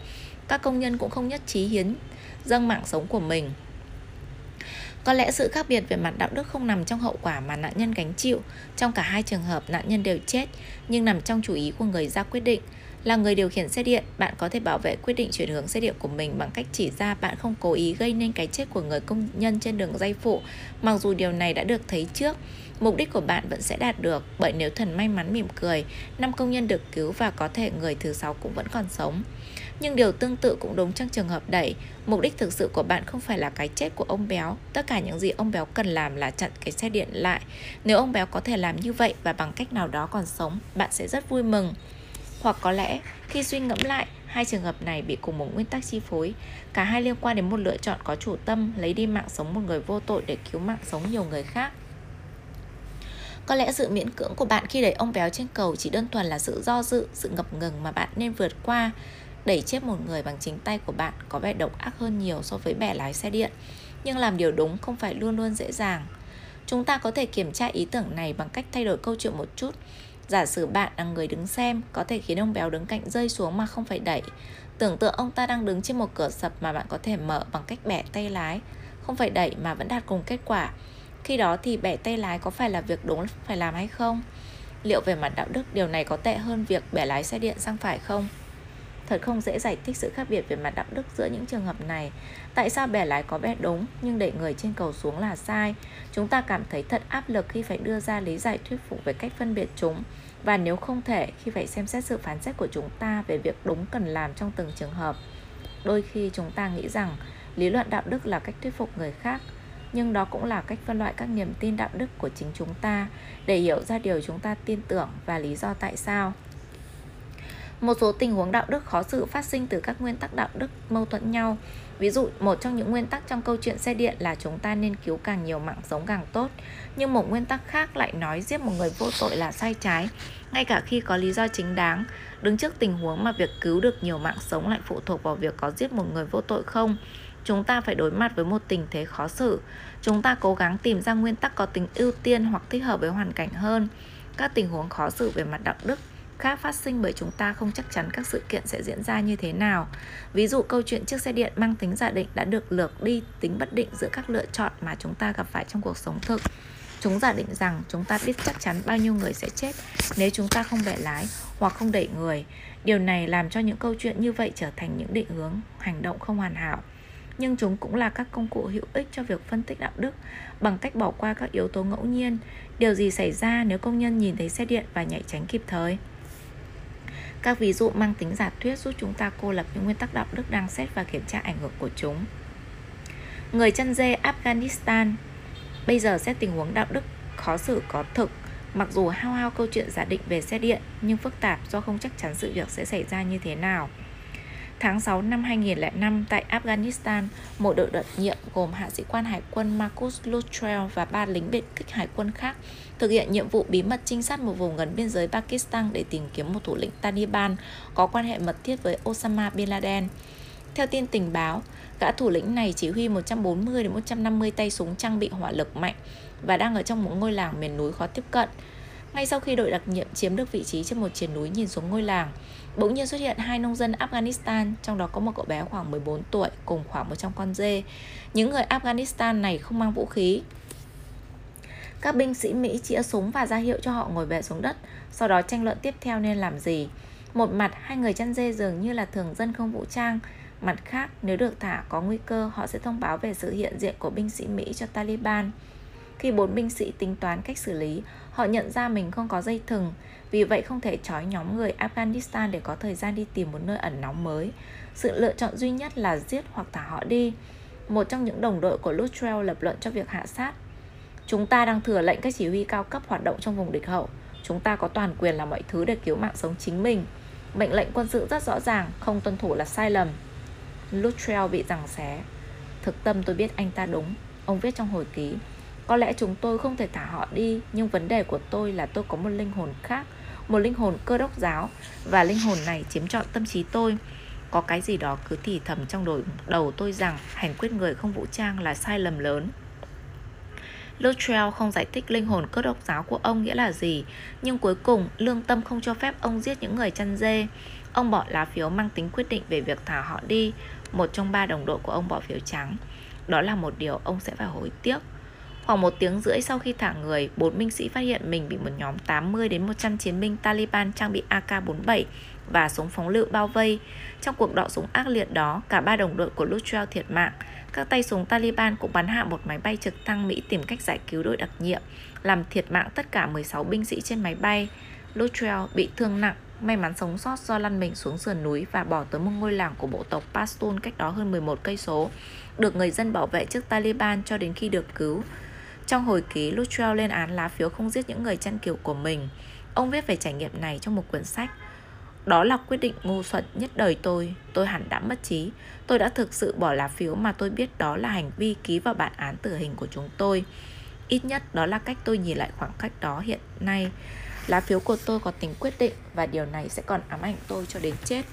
[SPEAKER 1] Các công nhân cũng không nhất trí hiến dâng mạng sống của mình. Có lẽ sự khác biệt về mặt đạo đức không nằm trong hậu quả mà nạn nhân gánh chịu. Trong cả hai trường hợp nạn nhân đều chết, nhưng nằm trong chủ ý của người ra quyết định. Là người điều khiển xe điện, bạn có thể bảo vệ quyết định chuyển hướng xe điện của mình bằng cách chỉ ra bạn không cố ý gây nên cái chết của người công nhân trên đường dây phụ, mặc dù điều này đã được thấy trước. Mục đích của bạn vẫn sẽ đạt được bởi nếu thần may mắn mỉm cười, năm công nhân được cứu và có thể người thứ sáu cũng vẫn còn sống. Nhưng điều tương tự cũng đúng trong trường hợp đẩy. Mục đích thực sự của bạn không phải là cái chết của ông béo. Tất cả những gì ông béo cần làm là chặn cái xe điện lại. Nếu ông béo có thể làm như vậy và bằng cách nào đó còn sống, bạn sẽ rất vui mừng. Hoặc có lẽ, khi suy ngẫm lại, hai trường hợp này bị cùng một nguyên tắc chi phối. Cả hai liên quan đến một lựa chọn có chủ tâm lấy đi mạng sống một người vô tội để cứu mạng sống nhiều người khác. Có lẽ sự miễn cưỡng của bạn khi đẩy ông béo trên cầu chỉ đơn thuần là sự do dự, sự ngập ngừng mà bạn nên vượt qua. Đẩy chết một người bằng chính tay của bạn có vẻ độc ác hơn nhiều so với bẻ lái xe điện. Nhưng làm điều đúng không phải luôn luôn dễ dàng. Chúng ta có thể kiểm tra ý tưởng này bằng cách thay đổi câu chuyện một chút. Giả sử bạn là người đứng xem, có thể khiến ông béo đứng cạnh rơi xuống mà không phải đẩy. Tưởng tượng ông ta đang đứng trên một cửa sập mà bạn có thể mở bằng cách bẻ tay lái, không phải đẩy mà vẫn đạt cùng kết quả. Khi đó thì bẻ tay lái có phải là việc đúng phải làm hay không? Liệu về mặt đạo đức điều này có tệ hơn việc bẻ lái xe điện sang phải không? Thật không dễ giải thích sự khác biệt về mặt đạo đức giữa những trường hợp này. Tại sao bẻ lái có vẻ đúng nhưng đẩy người trên cầu xuống là sai? Chúng ta cảm thấy thật áp lực khi phải đưa ra lý giải thuyết phục về cách phân biệt chúng. Và nếu không thể, khi phải xem xét sự phán xét của chúng ta về việc đúng cần làm trong từng trường hợp. Đôi khi chúng ta nghĩ rằng lý luận đạo đức là cách thuyết phục người khác nhưng đó cũng là cách phân loại các niềm tin đạo đức của chính chúng ta để hiểu ra điều chúng ta tin tưởng và lý do tại sao một số tình huống đạo đức khó xử phát sinh từ các nguyên tắc đạo đức mâu thuẫn nhau. Ví dụ, một trong những nguyên tắc trong câu chuyện xe điện là chúng ta nên cứu càng nhiều mạng sống càng tốt. Nhưng một nguyên tắc khác lại nói giết một người vô tội là sai trái, ngay cả khi có lý do chính đáng. Đứng trước tình huống mà việc cứu được nhiều mạng sống lại phụ thuộc vào việc có giết một người vô tội không, chúng ta phải đối mặt với một tình thế khó xử. Chúng ta cố gắng tìm ra nguyên tắc có tính ưu tiên hoặc thích hợp với hoàn cảnh hơn. Các tình huống khó xử về mặt đạo đức khác phát sinh bởi chúng ta không chắc chắn các sự kiện sẽ diễn ra như thế nào. Ví dụ, câu chuyện chiếc xe điện mang tính giả định đã được lược đi tính bất định giữa các lựa chọn mà chúng ta gặp phải trong cuộc sống thực. Chúng giả định rằng chúng ta biết chắc chắn bao nhiêu người sẽ chết nếu chúng ta không bẻ lái hoặc không đẩy người. Điều này làm cho những câu chuyện như vậy trở thành những định hướng hành động không hoàn hảo nhưng chúng cũng là các công cụ hữu ích cho việc phân tích đạo đức bằng cách bỏ qua các yếu tố ngẫu nhiên. Điều gì xảy ra nếu công nhân nhìn thấy xe điện và nhảy tránh kịp thời? Các ví dụ mang tính giả thuyết giúp chúng ta cô lập những nguyên tắc đạo đức đang xét và kiểm tra ảnh hưởng của chúng. Người chăn dê Afghanistan Bây giờ xét tình huống đạo đức khó xử có thực Mặc dù hao hao câu chuyện giả định về xe điện, Nhưng phức tạp do không chắc chắn sự việc sẽ xảy ra như thế nào Tháng 6 năm 2005 tại Afghanistan, một đội đặc nhiệm gồm hạ sĩ quan hải quân Marcus Luttrell và ba lính biệt kích hải quân khác thực hiện nhiệm vụ bí mật trinh sát một vùng gần biên giới Pakistan để tìm kiếm một thủ lĩnh Taliban có quan hệ mật thiết với Osama Bin Laden. Theo tin tình báo, gã thủ lĩnh này chỉ huy 140 đến 150 tay súng trang bị hỏa lực mạnh và đang ở trong một ngôi làng miền núi khó tiếp cận. Ngay sau khi đội đặc nhiệm chiếm được vị trí trên một triển núi nhìn xuống ngôi làng, bỗng nhiên xuất hiện hai nông dân Afghanistan, trong đó có một cậu bé khoảng 14 tuổi cùng khoảng 100 con dê. Những người Afghanistan này không mang vũ khí. Các binh sĩ Mỹ chĩa súng và ra hiệu cho họ ngồi bệt xuống đất, sau đó tranh luận tiếp theo nên làm gì. Một mặt, hai người chăn dê dường như là thường dân không vũ trang, Mặt khác, nếu được thả có nguy cơ, họ sẽ thông báo về sự hiện diện của binh sĩ Mỹ cho Taliban. Khi bốn binh sĩ tính toán cách xử lý, họ nhận ra mình không có dây thừng, vì vậy không thể trói nhóm người Afghanistan để có thời gian đi tìm một nơi ẩn nóng mới. Sự lựa chọn duy nhất là giết hoặc thả họ đi. Một trong những đồng đội của Luttrell lập luận cho việc hạ sát. Chúng ta đang thừa lệnh các chỉ huy cao cấp hoạt động trong vùng địch hậu. Chúng ta có toàn quyền làm mọi thứ để cứu mạng sống chính mình. Mệnh lệnh quân sự rất rõ ràng, không tuân thủ là sai lầm. Luttrell bị giằng xé. Thực tâm tôi biết anh ta đúng, ông viết trong hồi ký. Có lẽ chúng tôi không thể thả họ đi, nhưng vấn đề của tôi là tôi có một linh hồn khác, một linh hồn cơ đốc giáo, và linh hồn này chiếm trọn tâm trí tôi. Có cái gì đó cứ thì thầm trong đầu, đầu tôi rằng hành quyết người không vũ trang là sai lầm lớn. Luttrell không giải thích linh hồn cơ đốc giáo của ông nghĩa là gì, nhưng cuối cùng lương tâm không cho phép ông giết những người chăn dê. Ông bỏ lá phiếu mang tính quyết định về việc thả họ đi, một trong ba đồng đội của ông bỏ phiếu trắng. Đó là một điều ông sẽ phải hối tiếc. Khoảng một tiếng rưỡi sau khi thả người, bốn binh sĩ phát hiện mình bị một nhóm 80 đến 100 chiến binh Taliban trang bị AK-47 và súng phóng lựu bao vây. Trong cuộc đọ súng ác liệt đó, cả ba đồng đội của Luttrell thiệt mạng. Các tay súng Taliban cũng bắn hạ một máy bay trực thăng Mỹ tìm cách giải cứu đội đặc nhiệm, làm thiệt mạng tất cả 16 binh sĩ trên máy bay. Luttrell bị thương nặng, may mắn sống sót do lăn mình xuống sườn núi và bỏ tới một ngôi làng của bộ tộc Pashtun cách đó hơn 11 cây số, được người dân bảo vệ trước Taliban cho đến khi được cứu. Trong hồi ký, Luttrell lên án lá phiếu không giết những người chăn kiều của mình. Ông viết về trải nghiệm này trong một quyển sách. Đó là quyết định ngu xuẩn nhất đời tôi. Tôi hẳn đã mất trí. Tôi đã thực sự bỏ lá phiếu mà tôi biết đó là hành vi ký vào bản án tử hình của chúng tôi. Ít nhất đó là cách tôi nhìn lại khoảng cách đó hiện nay. Lá phiếu của tôi có tính quyết định và điều này sẽ còn ám ảnh tôi cho đến chết.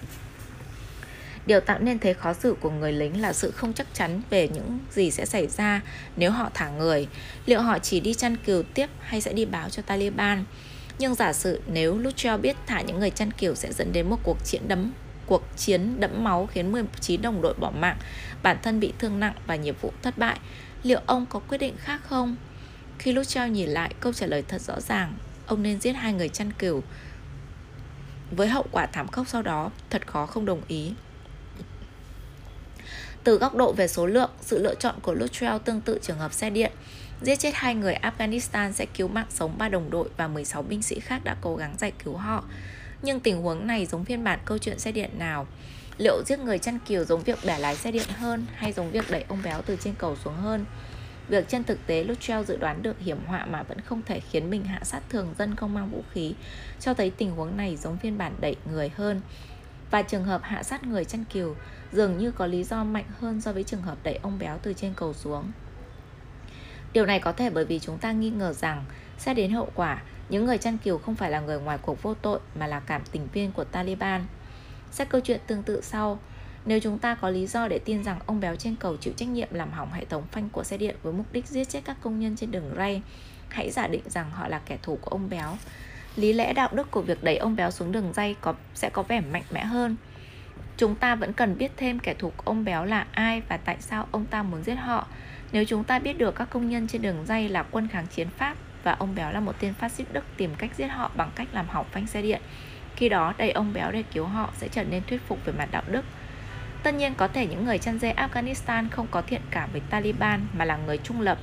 [SPEAKER 1] Điều tạo nên thế khó xử của người lính là sự không chắc chắn về những gì sẽ xảy ra nếu họ thả người. Liệu họ chỉ đi chăn cừu tiếp hay sẽ đi báo cho Taliban? Nhưng giả sử nếu Luttrell biết thả những người chăn cừu sẽ dẫn đến một cuộc chiến đấm cuộc chiến đẫm máu khiến 19 đồng đội bỏ mạng, bản thân bị thương nặng và nhiệm vụ thất bại, liệu ông có quyết định khác không? Khi Luttrell nhìn lại, câu trả lời thật rõ ràng, ông nên giết hai người chăn cừu. Với hậu quả thảm khốc sau đó, thật khó không đồng ý. Từ góc độ về số lượng, sự lựa chọn của Luttrell tương tự trường hợp xe điện. Giết chết hai người Afghanistan sẽ cứu mạng sống ba đồng đội và 16 binh sĩ khác đã cố gắng giải cứu họ. Nhưng tình huống này giống phiên bản câu chuyện xe điện nào? Liệu giết người chăn kiều giống việc bẻ lái xe điện hơn hay giống việc đẩy ông béo từ trên cầu xuống hơn? Việc trên thực tế Luttrell dự đoán được hiểm họa mà vẫn không thể khiến mình hạ sát thường dân không mang vũ khí, cho thấy tình huống này giống phiên bản đẩy người hơn. Và trường hợp hạ sát người chăn kiều dường như có lý do mạnh hơn so với trường hợp đẩy ông béo từ trên cầu xuống. Điều này có thể bởi vì chúng ta nghi ngờ rằng sẽ đến hậu quả những người chăn kiều không phải là người ngoài cuộc vô tội mà là cảm tình viên của Taliban. Xét câu chuyện tương tự sau, nếu chúng ta có lý do để tin rằng ông béo trên cầu chịu trách nhiệm làm hỏng hệ thống phanh của xe điện với mục đích giết chết các công nhân trên đường ray, hãy giả định rằng họ là kẻ thù của ông béo. Lý lẽ đạo đức của việc đẩy ông béo xuống đường ray có sẽ có vẻ mạnh mẽ hơn. Chúng ta vẫn cần biết thêm kẻ thù của ông béo là ai và tại sao ông ta muốn giết họ. Nếu chúng ta biết được các công nhân trên đường dây là quân kháng chiến Pháp và ông béo là một tên phát xít Đức tìm cách giết họ bằng cách làm hỏng phanh xe điện, khi đó đẩy ông béo để cứu họ sẽ trở nên thuyết phục về mặt đạo đức. Tất nhiên có thể những người chăn dê Afghanistan không có thiện cảm với Taliban mà là người trung lập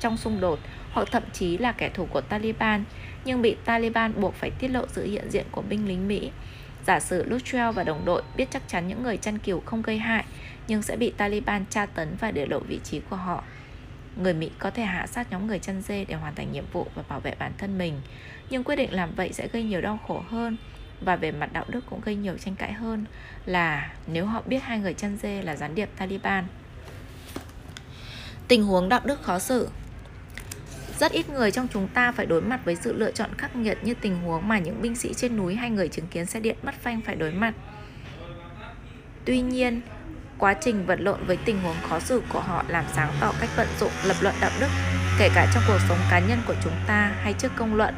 [SPEAKER 1] trong xung đột hoặc thậm chí là kẻ thù của Taliban nhưng bị Taliban buộc phải tiết lộ sự hiện diện của binh lính Mỹ. Giả sử Luttrell và đồng đội biết chắc chắn những người chăn cừu không gây hại nhưng sẽ bị Taliban tra tấn và để lộ vị trí của họ. Người Mỹ có thể hạ sát nhóm người chăn dê để hoàn thành nhiệm vụ và bảo vệ bản thân mình, nhưng quyết định làm vậy sẽ gây nhiều đau khổ hơn và về mặt đạo đức cũng gây nhiều tranh cãi hơn là nếu họ biết hai người chăn dê là gián điệp Taliban. Tình huống đạo đức khó xử rất ít người trong chúng ta phải đối mặt với sự lựa chọn khắc nghiệt như tình huống mà những binh sĩ trên núi hay người chứng kiến xe điện mất phanh phải đối mặt. Tuy nhiên, quá trình vật lộn với tình huống khó xử của họ làm sáng tỏ cách vận dụng lập luận đạo đức, kể cả trong cuộc sống cá nhân của chúng ta hay trước công luận.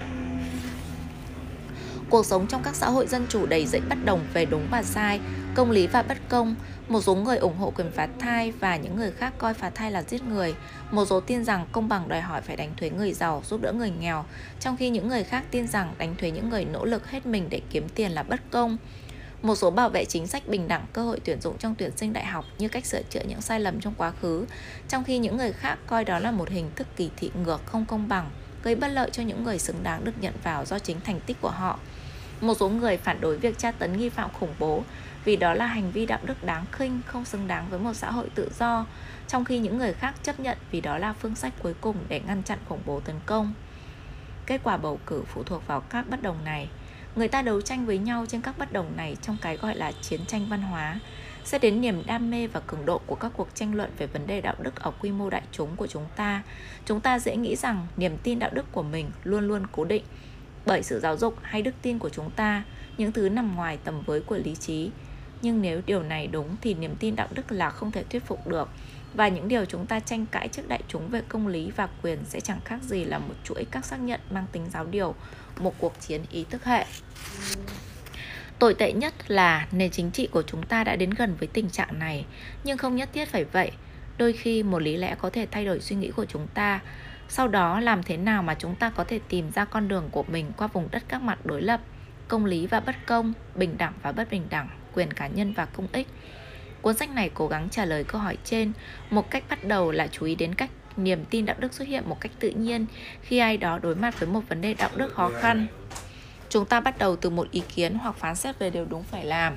[SPEAKER 1] Cuộc sống trong các xã hội dân chủ đầy dẫy bất đồng về đúng và sai, công lý và bất công, một số người ủng hộ quyền phá thai và những người khác coi phá thai là giết người. Một số tin rằng công bằng đòi hỏi phải đánh thuế người giàu, giúp đỡ người nghèo, trong khi những người khác tin rằng đánh thuế những người nỗ lực hết mình để kiếm tiền là bất công. Một số bảo vệ chính sách bình đẳng cơ hội tuyển dụng trong tuyển sinh đại học như cách sửa chữa những sai lầm trong quá khứ, trong khi những người khác coi đó là một hình thức kỳ thị ngược không công bằng, gây bất lợi cho những người xứng đáng được nhận vào do chính thành tích của họ. Một số người phản đối việc tra tấn nghi phạm khủng bố vì đó là hành vi đạo đức đáng khinh không xứng đáng với một xã hội tự do, trong khi những người khác chấp nhận vì đó là phương sách cuối cùng để ngăn chặn khủng bố tấn công. Kết quả bầu cử phụ thuộc vào các bất đồng này. Người ta đấu tranh với nhau trên các bất đồng này trong cái gọi là chiến tranh văn hóa, sẽ đến niềm đam mê và cường độ của các cuộc tranh luận về vấn đề đạo đức ở quy mô đại chúng của chúng ta. Chúng ta dễ nghĩ rằng niềm tin đạo đức của mình luôn luôn cố định bởi sự giáo dục hay đức tin của chúng ta, những thứ nằm ngoài tầm với của lý trí. Nhưng nếu điều này đúng thì niềm tin đạo đức là không thể thuyết phục được và những điều chúng ta tranh cãi trước đại chúng về công lý và quyền sẽ chẳng khác gì là một chuỗi các xác nhận mang tính giáo điều, một cuộc chiến ý thức hệ. Tồi tệ nhất là nền chính trị của chúng ta đã đến gần với tình trạng này, nhưng không nhất thiết phải vậy. Đôi khi một lý lẽ có thể thay đổi suy nghĩ của chúng ta. Sau đó làm thế nào mà chúng ta có thể tìm ra con đường của mình qua vùng đất các mặt đối lập, công lý và bất công, bình đẳng và bất bình đẳng, quyền cá nhân và công ích. Cuốn sách này cố gắng trả lời câu hỏi trên. Một cách bắt đầu là chú ý đến cách niềm tin đạo đức xuất hiện một cách tự nhiên khi ai đó đối mặt với một vấn đề đạo đức khó khăn. Chúng ta bắt đầu từ một ý kiến hoặc phán xét về điều đúng phải làm.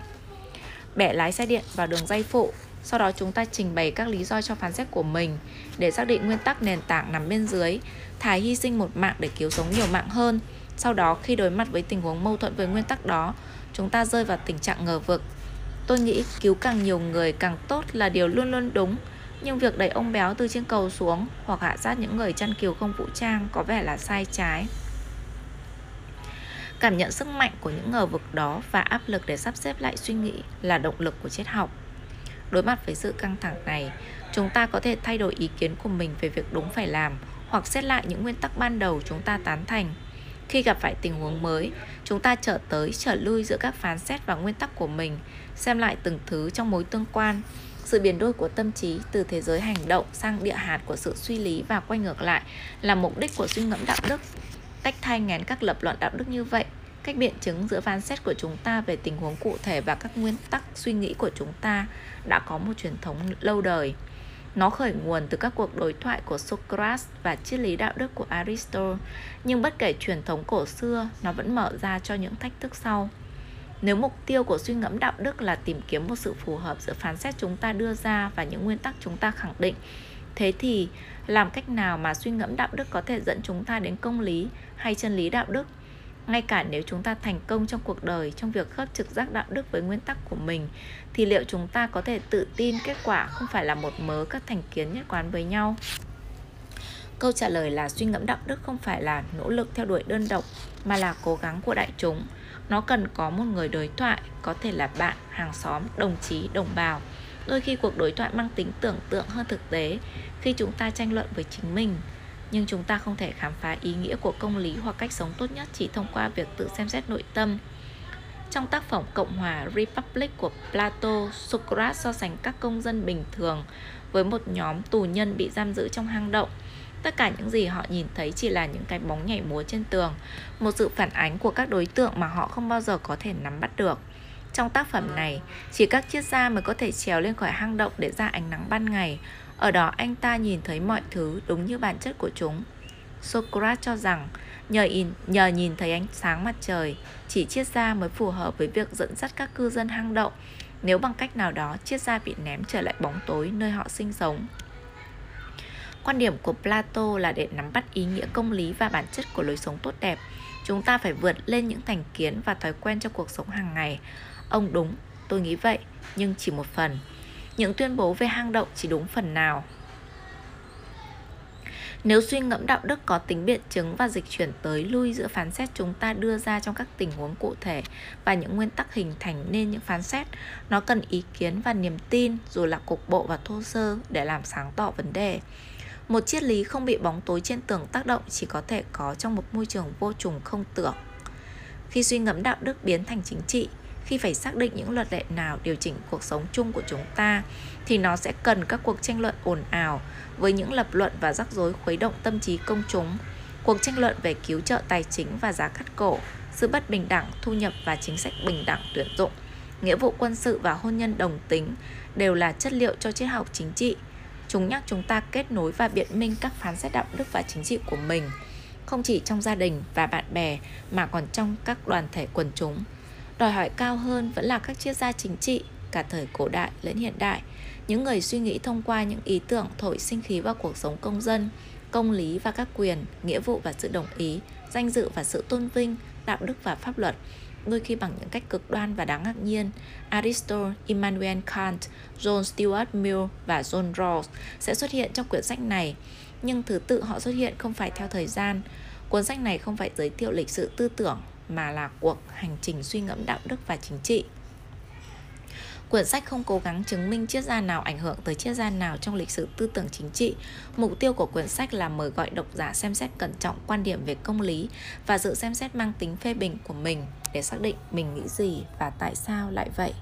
[SPEAKER 1] Bẻ lái xe điện vào đường dây phụ, sau đó chúng ta trình bày các lý do cho phán xét của mình để xác định nguyên tắc nền tảng nằm bên dưới, thà hy sinh một mạng để cứu sống nhiều mạng hơn. Sau đó khi đối mặt với tình huống mâu thuẫn với nguyên tắc đó, chúng ta rơi vào tình trạng ngờ vực. Tôi nghĩ cứu càng nhiều người càng tốt là điều luôn luôn đúng, nhưng việc đẩy ông béo từ trên cầu xuống hoặc hạ sát những người chăn kiều không vũ trang có vẻ là sai trái. Cảm nhận sức mạnh của những ngờ vực đó và áp lực để sắp xếp lại suy nghĩ là động lực của triết học. Đối mặt với sự căng thẳng này, chúng ta có thể thay đổi ý kiến của mình về việc đúng phải làm hoặc xét lại những nguyên tắc ban đầu chúng ta tán thành. Khi gặp phải tình huống mới, chúng ta trở tới trở lui giữa các phán xét và nguyên tắc của mình, xem lại từng thứ trong mối tương quan. Sự biến đổi của tâm trí từ thế giới hành động sang địa hạt của sự suy lý và quay ngược lại là mục đích của suy ngẫm đạo đức. Tách thay ngén các lập luận đạo đức như vậy cách biện chứng giữa phán xét của chúng ta về tình huống cụ thể và các nguyên tắc suy nghĩ của chúng ta đã có một truyền thống lâu đời. Nó khởi nguồn từ các cuộc đối thoại của Socrates và triết lý đạo đức của Aristotle, nhưng bất kể truyền thống cổ xưa, nó vẫn mở ra cho những thách thức sau. Nếu mục tiêu của suy ngẫm đạo đức là tìm kiếm một sự phù hợp giữa phán xét chúng ta đưa ra và những nguyên tắc chúng ta khẳng định, thế thì làm cách nào mà suy ngẫm đạo đức có thể dẫn chúng ta đến công lý hay chân lý đạo đức? Ngay cả nếu chúng ta thành công trong cuộc đời, trong việc khớp trực giác đạo đức với nguyên tắc của mình, thì liệu chúng ta có thể tự tin kết quả không phải là một mớ các thành kiến nhất quán với nhau? Câu trả lời là suy ngẫm đạo đức không phải là nỗ lực theo đuổi đơn độc, mà là cố gắng của đại chúng. Nó cần có một người đối thoại, có thể là bạn, hàng xóm, đồng chí, đồng bào. Đôi khi cuộc đối thoại mang tính tưởng tượng hơn thực tế, khi chúng ta tranh luận với chính mình nhưng chúng ta không thể khám phá ý nghĩa của công lý hoặc cách sống tốt nhất chỉ thông qua việc tự xem xét nội tâm. Trong tác phẩm Cộng hòa Republic của Plato, Socrates so sánh các công dân bình thường với một nhóm tù nhân bị giam giữ trong hang động. Tất cả những gì họ nhìn thấy chỉ là những cái bóng nhảy múa trên tường, một sự phản ánh của các đối tượng mà họ không bao giờ có thể nắm bắt được. Trong tác phẩm này, chỉ các triết gia mới có thể trèo lên khỏi hang động để ra ánh nắng ban ngày, ở đó anh ta nhìn thấy mọi thứ đúng như bản chất của chúng. Socrates cho rằng nhờ, in, nhờ nhìn thấy ánh sáng mặt trời, chỉ triết gia mới phù hợp với việc dẫn dắt các cư dân hang động nếu bằng cách nào đó triết gia bị ném trở lại bóng tối nơi họ sinh sống. Quan điểm của Plato là để nắm bắt ý nghĩa công lý và bản chất của lối sống tốt đẹp, chúng ta phải vượt lên những thành kiến và thói quen trong cuộc sống hàng ngày. Ông đúng, tôi nghĩ vậy, nhưng chỉ một phần. Những tuyên bố về hang động chỉ đúng phần nào. Nếu suy ngẫm đạo đức có tính biện chứng và dịch chuyển tới lui giữa phán xét chúng ta đưa ra trong các tình huống cụ thể và những nguyên tắc hình thành nên những phán xét, nó cần ý kiến và niềm tin dù là cục bộ và thô sơ để làm sáng tỏ vấn đề. Một triết lý không bị bóng tối trên tường tác động chỉ có thể có trong một môi trường vô trùng không tưởng. Khi suy ngẫm đạo đức biến thành chính trị, khi phải xác định những luật lệ nào điều chỉnh cuộc sống chung của chúng ta, thì nó sẽ cần các cuộc tranh luận ồn ào với những lập luận và rắc rối khuấy động tâm trí công chúng. Cuộc tranh luận về cứu trợ tài chính và giá cắt cổ, sự bất bình đẳng, thu nhập và chính sách bình đẳng tuyển dụng, nghĩa vụ quân sự và hôn nhân đồng tính đều là chất liệu cho triết học chính trị. Chúng nhắc chúng ta kết nối và biện minh các phán xét đạo đức và chính trị của mình, không chỉ trong gia đình và bạn bè mà còn trong các đoàn thể quần chúng. Đòi hỏi cao hơn vẫn là các triết gia chính trị cả thời cổ đại lẫn hiện đại, những người suy nghĩ thông qua những ý tưởng thổi sinh khí vào cuộc sống công dân, công lý và các quyền, nghĩa vụ và sự đồng ý, danh dự và sự tôn vinh, đạo đức và pháp luật, đôi khi bằng những cách cực đoan và đáng ngạc nhiên. Aristotle, Immanuel Kant, John Stuart Mill và John Rawls sẽ xuất hiện trong quyển sách này, nhưng thứ tự họ xuất hiện không phải theo thời gian. Cuốn sách này không phải giới thiệu lịch sử tư tưởng mà là cuộc hành trình suy ngẫm đạo đức và chính trị. Quyển sách không cố gắng chứng minh triết gia nào ảnh hưởng tới triết gia nào trong lịch sử tư tưởng chính trị. Mục tiêu của quyển sách là mời gọi độc giả xem xét cẩn trọng quan điểm về công lý và sự xem xét mang tính phê bình của mình để xác định mình nghĩ gì và tại sao lại vậy.